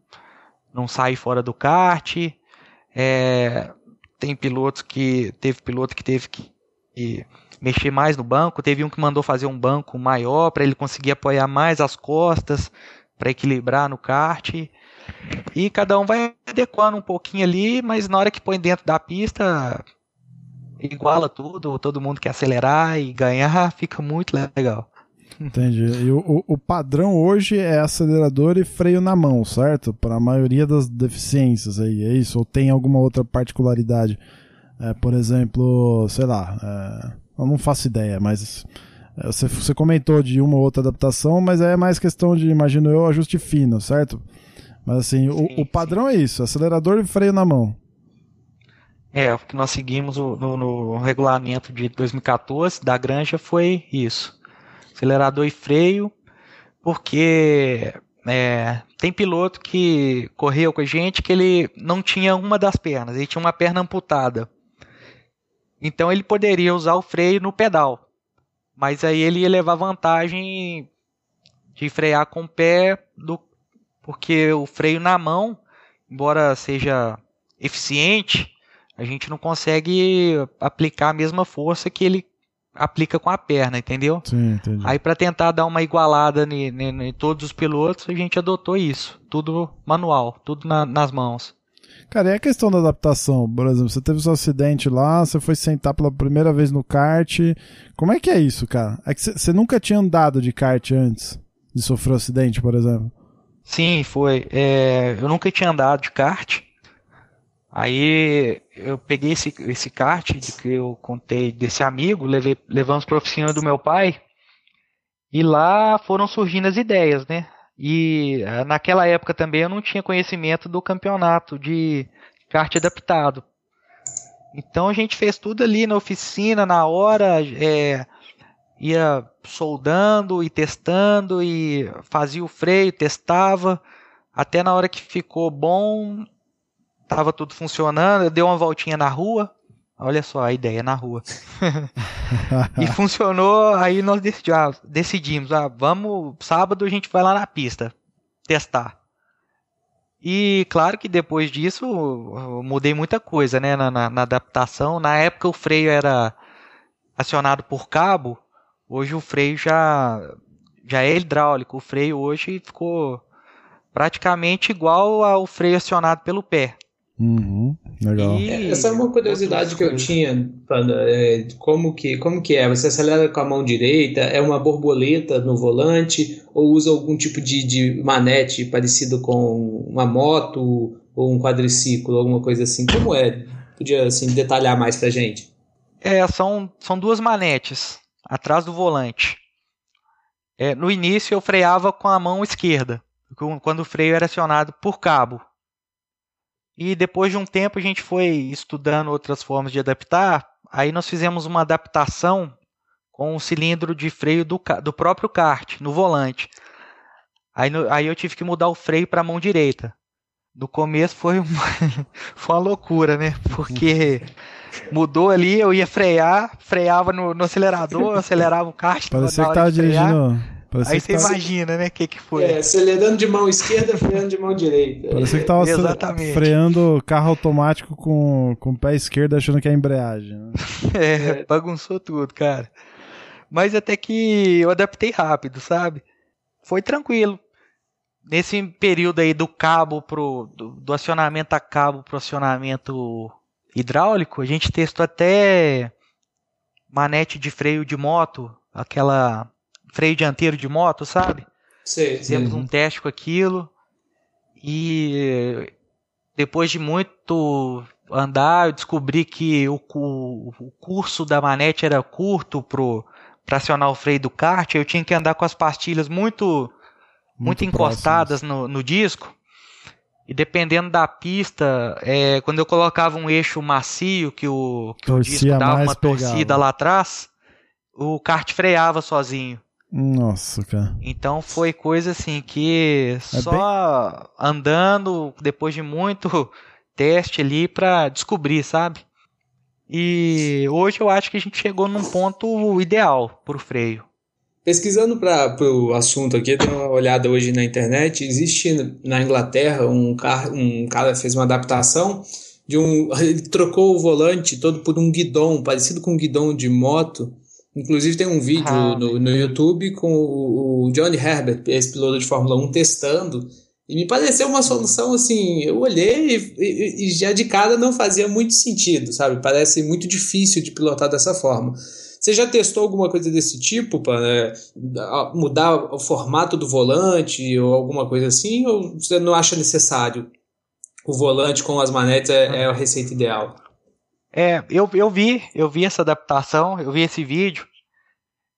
não sair fora do kart. É, tem pilotos que teve piloto que teve que, que mexer mais no banco. Teve um que mandou fazer um banco maior para ele conseguir apoiar mais as costas para equilibrar no kart. E cada um vai adequando um pouquinho ali, mas na hora que põe dentro da pista, iguala tudo, todo mundo quer acelerar e ganhar, fica muito legal. Entendi. E o, o padrão hoje é acelerador e freio na mão, certo? Para a maioria das deficiências aí, é isso? Ou tem alguma outra particularidade? É, por exemplo, sei lá, é eu não faço ideia, mas é, você, você comentou de uma ou outra adaptação, mas é mais questão de, imagino eu, ajuste fino, certo? Mas assim, sim, o, o, padrão sim. é isso, acelerador e freio na mão. É, o que nós seguimos no, no, regulamento de 2014 da granja foi isso. Acelerador e freio, porque é, tem piloto que correu com a gente que ele não tinha uma das pernas, ele tinha uma perna amputada. Então ele poderia usar o freio no pedal. Mas aí ele ia levar vantagem de frear com o pé, do, porque o freio na mão, embora seja eficiente, a gente não consegue aplicar a mesma força que ele aplica com a perna, entendeu? Sim, entendi. Aí para tentar dar uma igualada em todos os pilotos, a gente adotou isso, tudo manual, tudo na, nas mãos. Cara, e a questão da adaptação? Por exemplo, você teve seu acidente lá, você foi sentar pela primeira vez no kart. Como é que é isso, cara? É que você nunca tinha andado de kart antes de sofrer um acidente, por exemplo? Sim, foi. É, eu nunca tinha andado de kart. Aí eu peguei esse, esse kart que eu contei desse amigo, levei, levamos para a oficina do meu pai. E lá foram surgindo as ideias, né? E eh, naquela época também eu não tinha conhecimento do campeonato de kart adaptado. Então a gente fez tudo ali na oficina, na hora, é, ia soldando e testando e fazia o freio, testava, até na hora que ficou bom, tava tudo funcionando, deu uma voltinha na rua, olha só a ideia na rua. e funcionou, aí nós ah, decidimos, ah, vamos, sábado a gente vai lá na pista testar. E claro que depois disso mudei muita coisa, né, na, na, na, adaptação. Na época o freio era acionado por cabo, hoje o freio já já é hidráulico. O freio hoje ficou praticamente igual ao freio acionado pelo pé. Uhum, legal. E Essa é uma curiosidade que eu tinha, é, como que, como que é? Você acelera com a mão direita? É uma borboleta no volante? Ou usa algum tipo de, de manete parecido com uma moto ou um quadriciclo, alguma coisa assim? Como é? Podia assim, detalhar mais pra gente? É, são, são duas manetes atrás do volante. É, no início eu freava com a mão esquerda, quando o freio era acionado por cabo. E depois de um tempo a gente foi estudando outras formas de adaptar. Aí nós fizemos uma adaptação com o cilindro de freio do, do próprio kart, no volante. Aí, no, aí eu tive que mudar o freio para a mão direita. No começo foi uma, foi uma loucura, né? Porque mudou ali, eu ia frear, freava no, no acelerador, acelerava o kart. Parecia que tava dirigindo Parecia Aí você tá... imagina, né, o que, que foi. É, acelerando de mão esquerda, freando de mão direita. Parecia que tava Exatamente. freando carro automático com, com o pé esquerdo achando que é embreagem. Né? É, é, bagunçou tudo, cara. Mas até que eu adaptei rápido, sabe? Foi tranquilo. Nesse período aí do cabo pro. do, do acionamento a cabo pro acionamento hidráulico, a gente testou até manete de freio de moto, aquela freio dianteiro de moto, sabe? Sei. Fizemos uhum. um teste com aquilo e depois de muito andar, eu descobri que o, o, o curso da manete era curto pro para acionar o freio do kart, eu tinha que andar com as pastilhas muito muito, muito encostadas no, no, disco. E dependendo da pista, é, quando eu colocava um eixo macio que o, que o disco dava uma torcida pegava. lá atrás, o kart freava sozinho. Nossa, cara. Então foi coisa assim que é só bem... andando depois de muito teste ali para descobrir, sabe? E hoje eu acho que a gente chegou num ponto ideal pro freio. Pesquisando para o assunto aqui, dei uma olhada hoje na internet. Existe na Inglaterra um cara, um cara fez uma adaptação de um. Ele trocou o volante todo por um guidão, parecido com um guidão de moto Inclusive tem um vídeo ah, no, no YouTube com o, o Johnny Herbert, esse piloto de Fórmula 1, testando. E me pareceu uma solução assim. Eu olhei e, e, e, já de cara não fazia muito sentido, sabe? Parece muito difícil de pilotar dessa forma. Você já testou alguma coisa desse tipo para né? mudar o formato do volante ou alguma coisa assim? Ou você não acha necessário? O volante com as manetes é, é a receita ideal. É, eu, eu vi, eu vi essa adaptação, eu vi esse vídeo.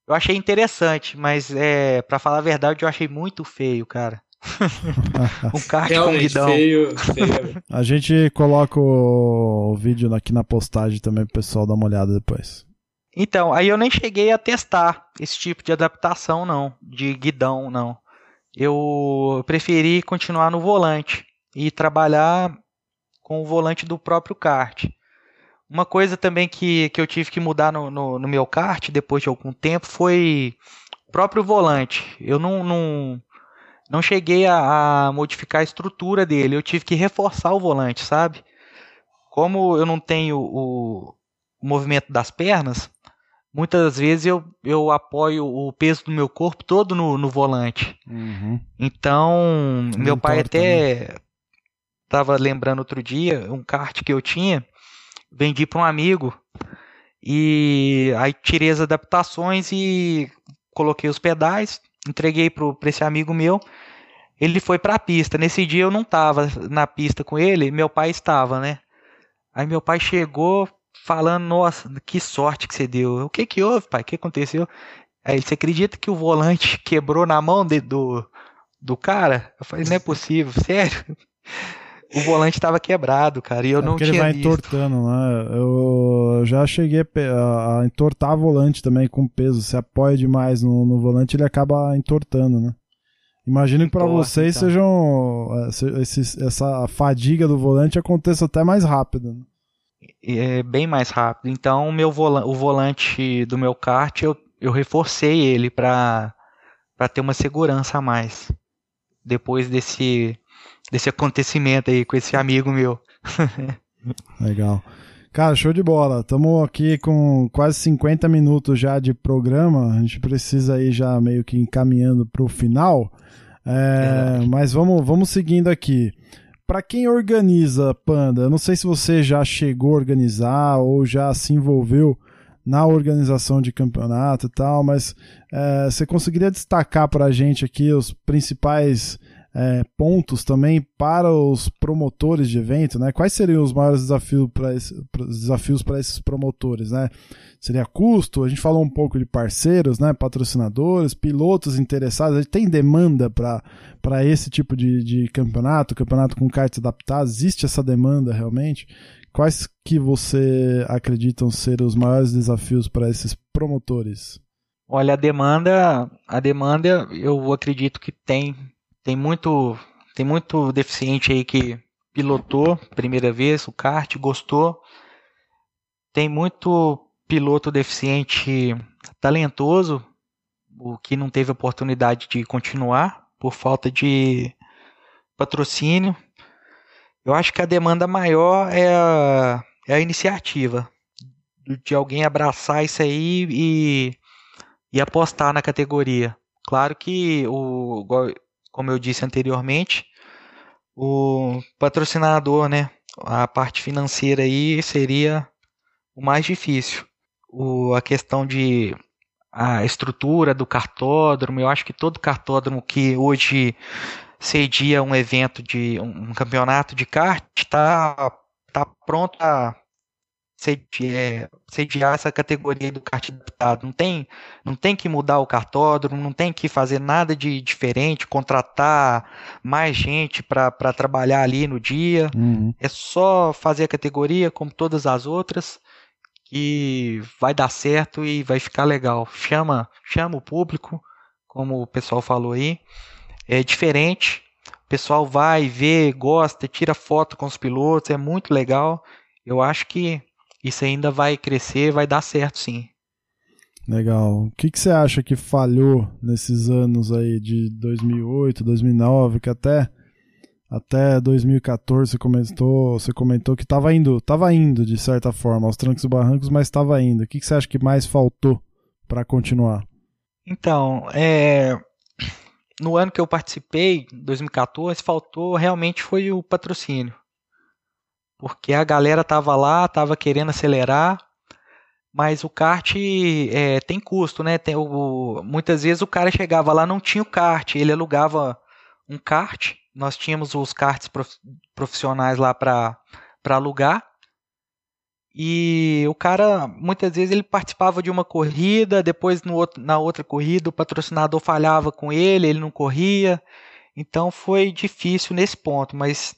Eu achei interessante, mas é, para falar a verdade, eu achei muito feio, cara. um kart com guidão. Feio, feio. A gente coloca o, o vídeo aqui na postagem também pro pessoal dar uma olhada depois. Então, aí eu nem cheguei a testar esse tipo de adaptação, não. De guidão, não. eu preferi continuar no volante e trabalhar com o volante do próprio kart. Uma coisa também que, que eu tive que mudar no, no, no meu kart depois de algum tempo foi o próprio volante. Eu não, não, não cheguei a, a, modificar a estrutura dele, eu tive que reforçar o volante, sabe? Como eu não tenho o, o movimento das pernas, muitas vezes eu, eu apoio o peso do meu corpo todo no, no volante. Uhum. Então, meu pai até estava lembrando outro dia um kart que eu tinha vendi para um amigo e aí tirei as adaptações e coloquei os pedais, entreguei para esse amigo meu. Ele foi para a pista. Nesse dia eu não estava na pista com ele, meu pai estava, né? Aí meu pai chegou falando: Nossa, que sorte que você deu. O que que houve, pai? O que aconteceu? Aí você acredita que o volante quebrou na mão de, do, do cara? Eu falei: Não é possível, sério o volante estava quebrado, cara, e eu é não tinha ele vai visto. entortando, né? Eu já cheguei a entortar volante também com peso. Se apoia demais no, no volante, ele acaba entortando, né? Imagino que para vocês então. sejam esse, essa fadiga do volante aconteça até mais rápido. Né? É bem mais rápido. Então, o meu volante, o volante do meu kart eu, eu reforcei ele para para ter uma segurança a mais. Depois desse desse acontecimento aí com esse amigo meu. Legal. Cara, show de bola. Estamos aqui com quase 50 minutos já de programa. A gente precisa aí já meio que encaminhando para o final. É, mas vamos, vamos seguindo aqui. Para quem organiza Panda, eu não sei se você já chegou a organizar ou já se envolveu na organização de campeonato e tal, mas é, você conseguiria destacar para a gente aqui os principais é, pontos também para os promotores de evento, né? Quais seriam os maiores desafios para esse, desafios para esses promotores, né? Seria custo, a gente falou um pouco de parceiros, né? Patrocinadores, pilotos interessados, a gente tem demanda para esse tipo de, de campeonato, campeonato com cartas adaptadas, existe essa demanda realmente? Quais que você acreditam ser os maiores desafios para esses promotores? Olha, a demanda, a demanda eu acredito que tem tem muito, tem muito deficiente aí que pilotou primeira vez o kart, gostou. Tem muito piloto deficiente talentoso, o que não teve oportunidade de continuar por falta de patrocínio. Eu acho que a demanda maior é a, é a iniciativa de alguém abraçar isso aí e, e apostar na categoria. Claro que o, como eu disse anteriormente, o patrocinador, né, a parte financeira aí seria o mais difícil. O, a questão de a estrutura do cartódromo, eu acho que todo cartódromo que hoje cedia um evento de um, campeonato de kart está tá pronto a sediar, sediar essa categoria do kart adaptado. Não tem, não tem que mudar o cartódromo, não tem que fazer nada de diferente, contratar mais gente para trabalhar ali no dia. Uhum. É só fazer a categoria como todas as outras que vai dar certo e vai ficar legal. Chama, chama o público, como o pessoal falou aí. É diferente. O pessoal vai, vê, gosta, tira foto com os pilotos, é muito legal. Eu acho que isso ainda vai crescer, vai dar certo sim. Legal. O que, que você acha que falhou nesses anos aí de 2008, 2009, que até até 2014 você comentou, você comentou que estava indo, estava indo de certa forma aos trancos e barrancos, mas estava indo. O que, que você acha que mais faltou para continuar? Então, é, no ano que eu participei, 2014, faltou realmente foi o patrocínio porque a galera tava lá, tava querendo acelerar, mas o kart é, tem custo, né? Tem o, muitas vezes o cara chegava lá não tinha o kart, ele alugava um kart. Nós tínhamos os karts profissionais lá para alugar. E o cara, muitas vezes, ele participava de uma corrida, depois outro, na outra corrida o patrocinador falhava com ele, ele não corria. Então foi difícil nesse ponto, mas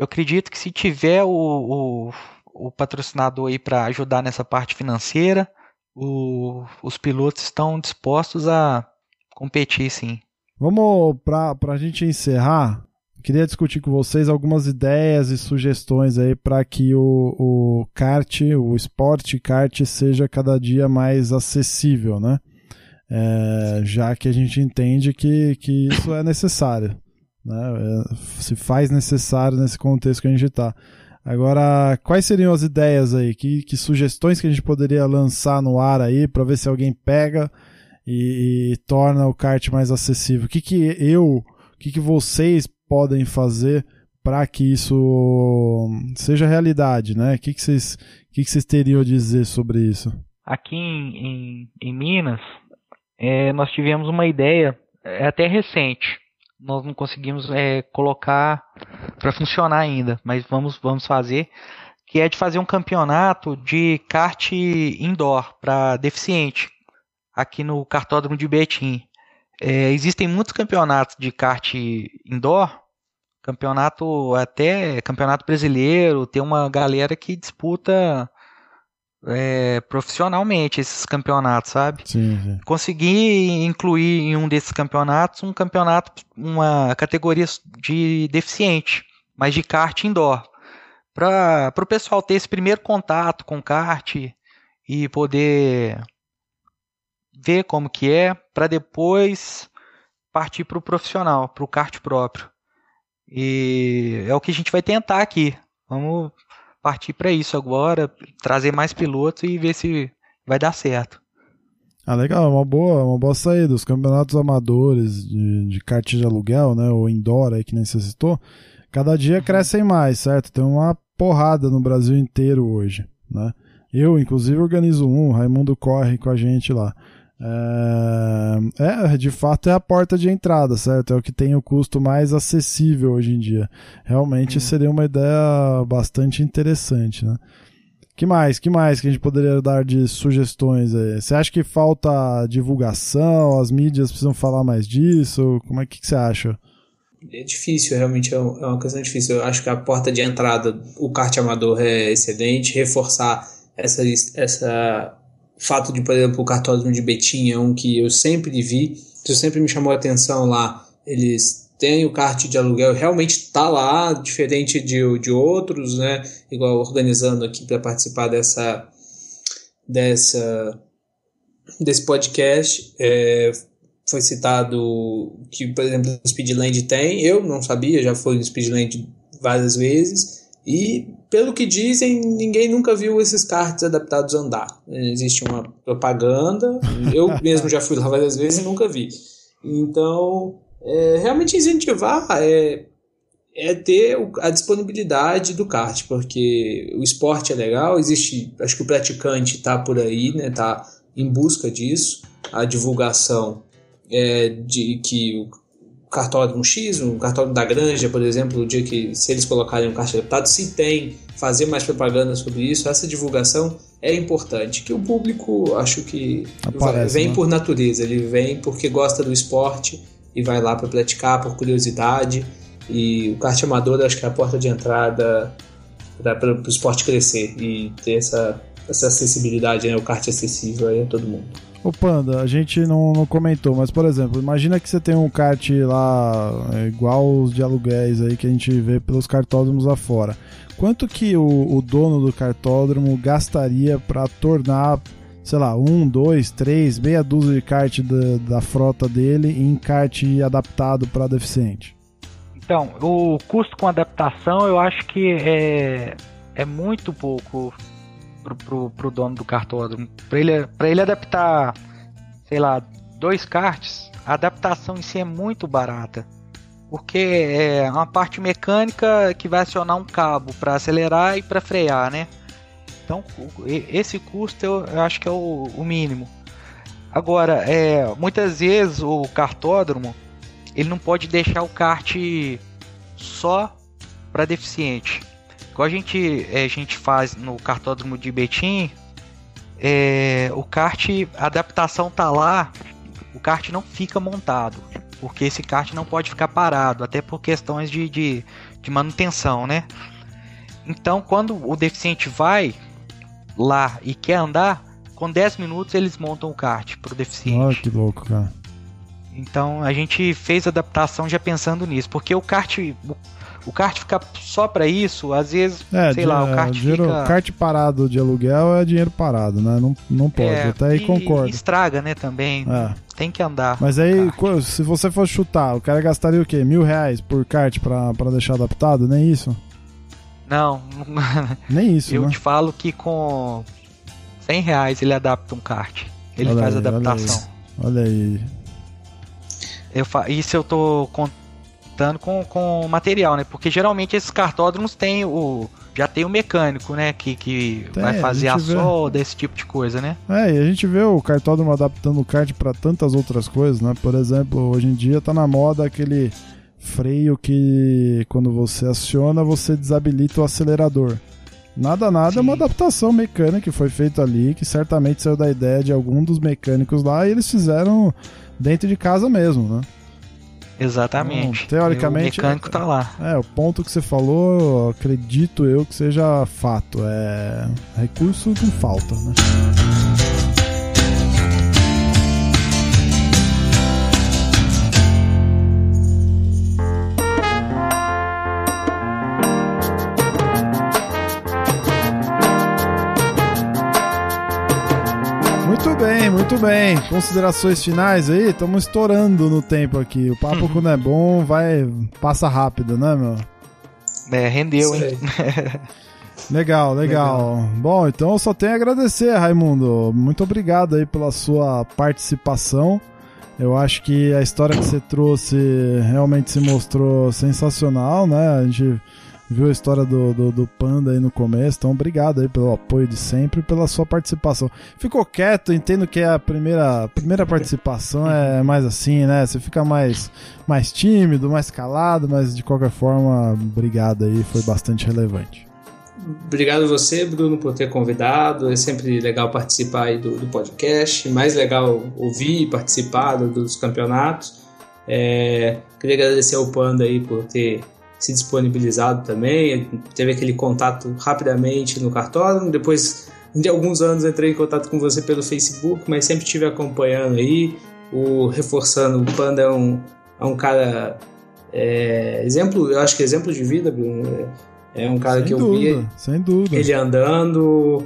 eu acredito que se tiver o, o, o patrocinador aí para ajudar nessa parte financeira, o, os pilotos estão dispostos a competir, sim. Vamos, para a gente encerrar, queria discutir com vocês algumas ideias e sugestões aí para que o, o kart, o esporte kart seja cada dia mais acessível, né? É, já que a gente entende que, que isso é necessário, né? É, se faz necessário nesse contexto que a gente está. Agora, quais seriam as ideias aí? Que, que sugestões que a gente poderia lançar no ar aí para ver se alguém pega e, e, torna o kart mais acessível? O que, que eu, o que, que vocês podem fazer para que isso seja realidade, né? O que, que, vocês, que, que vocês teriam a dizer sobre isso? Aqui em, em, em Minas, é, nós tivemos uma ideia, é até recente, nós não conseguimos é, colocar para funcionar ainda, mas vamos, vamos fazer, que é de fazer um campeonato de kart indoor para deficiente aqui no cartódromo de Betim. É, existem muitos campeonatos de kart indoor, campeonato até campeonato brasileiro, tem uma galera que disputa é, profissionalmente esses campeonatos, sabe? Sim, sim. Consegui incluir em um desses campeonatos um campeonato, uma categoria de deficiente, mas de kart indoor. Para o pessoal ter esse primeiro contato com kart e poder ver como que é, para depois partir para o profissional, para o kart próprio. E é o que a gente vai tentar aqui. Vamos partir para isso agora, trazer mais pilotos e ver se vai dar certo. Ah, legal, uma boa, uma boa saída. Os campeonatos amadores de, de kart de aluguel, né, ou indoor aí que nem você citou, cada dia uhum. crescem mais, certo? Tem uma porrada no Brasil inteiro hoje, né? Eu, inclusive, organizo um, Raimundo corre com a gente lá. É, é, de fato é a porta de entrada, certo? É o que tem o custo mais acessível hoje em dia. Realmente hum. seria uma ideia bastante interessante, né? Que mais? Que mais que a gente poderia dar de sugestões aí? Você acha que falta divulgação? As mídias precisam falar mais disso? Como é que, que você acha? É difícil, realmente é, é uma questão difícil. Eu acho que a porta de entrada, o kart amador é excelente. Reforçar essa, essa fato de, por exemplo, o cartódromo de Betim é um que eu sempre vi, que sempre me chamou a atenção lá. Eles têm o kart de aluguel, realmente está lá, diferente de, de outros, né? Igual organizando aqui para participar dessa, dessa desse podcast. É, foi citado que, por exemplo, o Speedland tem, eu não sabia, já fui no Speedland várias vezes e, pelo que dizem, ninguém nunca viu esses karts adaptados a andar. Existe uma propaganda, eu mesmo já fui lá várias vezes e nunca vi. Então, é, realmente incentivar é, é ter a disponibilidade do kart, porque o esporte é legal, existe, acho que o praticante está por aí, né, tá em busca disso, a divulgação é, de que o cartódromo X, um cartódromo da Granja, por exemplo, o dia que, se eles colocarem um kart adaptado, se tem, fazer mais propaganda sobre isso, essa divulgação é importante. Que o público, acho que Aparece, vem né? por natureza, ele vem porque gosta do esporte e vai lá para praticar por curiosidade. E o kart amador, acho que é a porta de entrada para o esporte crescer e ter essa, essa acessibilidade, né? o kart acessível aí a todo mundo. O Panda, a gente não, não, comentou, mas por exemplo, imagina que você tem um kart lá é, igual os de aluguéis aí que a gente vê pelos cartódromos lá fora. Quanto que o, o dono do cartódromo gastaria para tornar, sei lá, um, dois, três, meia dúzia de kart da, da frota dele em kart adaptado para deficiente? Então, o custo com adaptação eu acho que é, é muito pouco pro, pro, pro dono do cartódromo. Para ele, pra ele adaptar, sei lá, dois karts, a adaptação em si é muito barata. Porque é uma parte mecânica que vai acionar um cabo para acelerar e para frear, né? Então, esse custo eu, acho que é o, o mínimo. Agora, é, muitas vezes o cartódromo ele não pode deixar o kart só para deficiente. Igual a gente, é, a gente faz no cartódromo de Betim, é, o kart, a adaptação tá lá, o kart não fica montado, porque esse kart não pode ficar parado, até por questões de, de, de manutenção, né? Então, quando o deficiente vai lá e quer andar, com 10 minutos eles montam o kart pro deficiente. Olha que louco, cara. Então a gente fez a adaptação já pensando nisso, porque o kart o kart ficar só para isso, às vezes, É, sei lá, o kart dinheiro, fica kart parado de aluguel é dinheiro parado, né? Não, não pode. é, Até aí concordo. estraga, né, também. É. Tem que andar. Mas aí, se você for chutar, o cara gastaria o quê? Mil reais por kart pra, pra deixar adaptado? Nem isso? Não, Nem isso, eu né? te falo que com 100 reais ele adapta um kart. Ele Olha faz aí, olha adaptação. Olha aí. Eu fa... Isso eu tô contando com, com material, né? Porque geralmente esses cartódromos têm o. Já tem o mecânico, né? Que, que Tem, vai a fazer a, vê. solda, esse tipo de coisa, né? É, e a gente vê o cartódromo adaptando o kart pra tantas outras coisas, né? Por exemplo, hoje em dia tá na moda aquele freio que quando você aciona, você desabilita o acelerador. Nada, nada, é uma Sim. adaptação mecânica que foi feita ali, que certamente saiu da ideia de algum dos mecânicos lá e eles fizeram dentro de casa mesmo, né? Exatamente. Hum, teoricamente, o mecânico tá lá. É, o ponto que você falou, acredito eu que seja fato. É. Recurso não falta, né? Bem, muito bem. Considerações finais aí? Estamos estourando no tempo aqui. O papo quando é bom vai passa rápido, né, meu? É, rendeu, hein? aí. Legal, legal, Bom, então eu só tenho a agradecer, Raimundo. Muito obrigado aí pela sua participação. Eu acho que a história que você trouxe realmente se mostrou sensacional, né? A gente viu a história do, do, do Panda aí no começo, então obrigado aí pelo apoio de sempre e pela sua participação. Ficou quieto, entendo que a primeira, a primeira participação é mais assim, né? Você fica mais, mais tímido, mais calado, mas de qualquer forma, obrigado aí, foi bastante relevante. Obrigado você, Bruno, por ter convidado. É sempre legal participar aí do, do podcast. Mais legal ouvir e participar do- dos campeonatos. É, queria agradecer ao Panda aí por ter se disponibilizado também. Teve aquele contato rapidamente no cartódromo. Depois de alguns anos entrei em contato com você pelo Facebook, mas sempre estive acompanhando aí. O reforçando, o Panda é um, é um cara é, exemplo, eu acho que exemplo de vida, Bruno. É, é um cara sem que eu dúvida, vi sem dúvida. ele andando,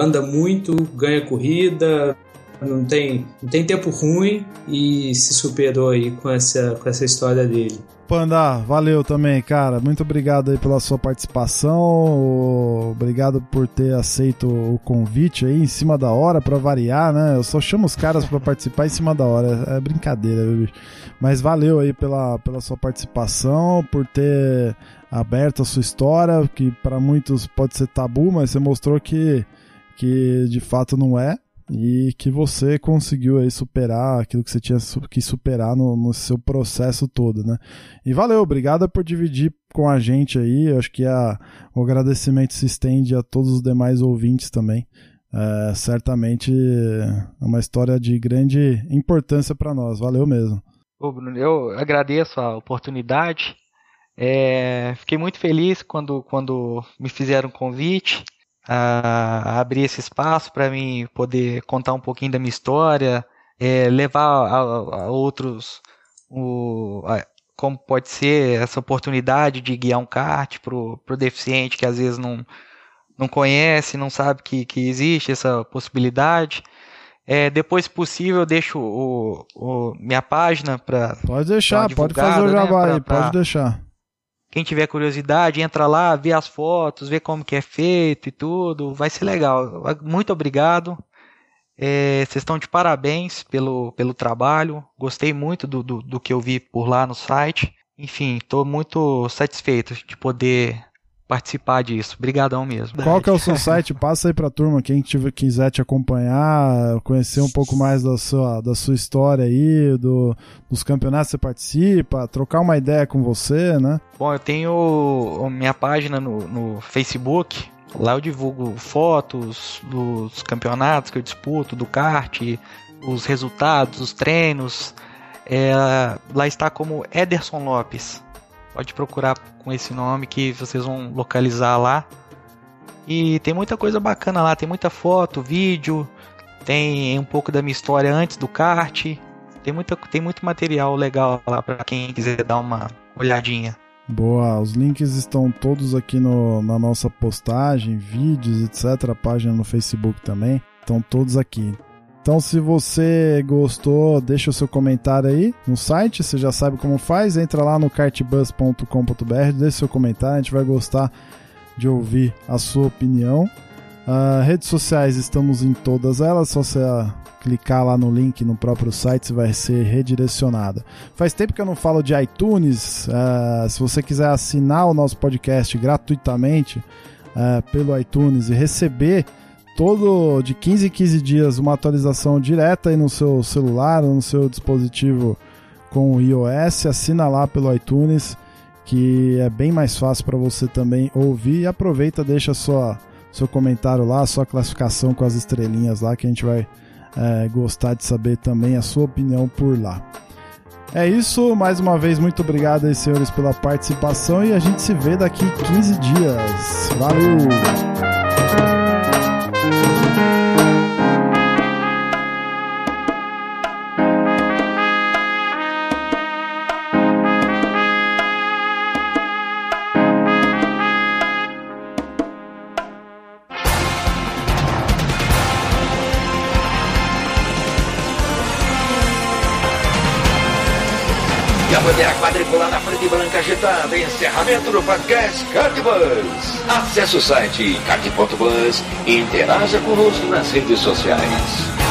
anda muito, ganha corrida, não tem, não tem tempo ruim e se superou aí com essa, com essa história dele. Panda, valeu também, cara. Muito obrigado aí pela sua participação. Obrigado por ter aceito o convite aí em cima da hora pra variar, né? Eu só chamo os caras pra participar em cima da hora. É brincadeira, viu? Mas valeu aí pela, pela sua participação, por ter aberto a sua história, que pra muitos pode ser tabu, mas você mostrou que, que de fato não é. E que você conseguiu aí superar aquilo que você tinha que superar no, no seu processo todo, né? E valeu, obrigado por dividir com a gente aí. Eu acho que a, o agradecimento se estende a todos os demais ouvintes também. É, certamente é uma história de grande importância para nós. Valeu mesmo. Ô, Bruno, eu agradeço a oportunidade. É, fiquei muito feliz quando, quando me fizeram o convite a, a abrir esse espaço para mim poder contar um pouquinho da minha história, é, levar a, a outros o, como pode ser essa oportunidade de guiar um kart pro, pro deficiente que às vezes não, não conhece, não sabe que, que existe essa possibilidade. É, depois, se possível, eu deixo o, o- minha página para Pode deixar, pode fazer o né, jabá pra- aí, pra- pode deixar. Quem tiver curiosidade, entra lá, vê as fotos, vê como que é feito e tudo. Vai ser legal. Muito obrigado. É, vocês estão de parabéns pelo, pelo trabalho. Gostei muito do, do, do que eu vi por lá no site. Enfim, estou muito satisfeito de poder participar disso. Obrigadão mesmo. Qual que é o seu site? Passa aí pra turma, quem tiver, quiser te acompanhar, conhecer um pouco mais da sua, da sua história aí, do, dos campeonatos que você participa, trocar uma ideia com você, né? Bom, eu tenho a minha página no, no Facebook. Lá eu divulgo fotos dos campeonatos que eu disputo, do kart, os resultados, os treinos. É, lá está como Ederson Lopes. Pode procurar com esse nome que vocês vão localizar lá. E tem muita coisa bacana lá, tem muita foto, vídeo, tem um pouco da minha história antes do kart, Tem, muita, tem muito material legal lá para quem quiser dar uma olhadinha. Boa, os links estão todos aqui no, na nossa postagem, vídeos, etc. A página no Facebook também. Estão todos aqui. Então, se você gostou, deixa o seu comentário aí no site. Você já sabe como faz. Entra lá no cartbus.com.br, deixa seu comentário. A gente vai gostar de ouvir a sua opinião. Uh, redes sociais, estamos em todas elas. Só você uh, clicar lá no link no próprio site, você vai ser redirecionado. Faz tempo que eu não falo de iTunes. Uh, se você quiser assinar o nosso podcast gratuitamente pelo iTunes e receber todo de 15 em 15 dias uma atualização direta aí no seu celular ou no seu dispositivo com o iOS, assina lá pelo iTunes que é bem mais fácil para você também ouvir e aproveita, deixa sua seu comentário lá, sua classificação com as estrelinhas lá, que a gente vai é, gostar de saber também a sua opinião por lá. É isso, mais uma vez, muito obrigado aí, senhores, pela participação e a gente se vê daqui 15 dias. Valeu! E branca agitada. Encerramento do podcast Cardbus. Acesse o site card.bus e interaja conosco nas redes sociais.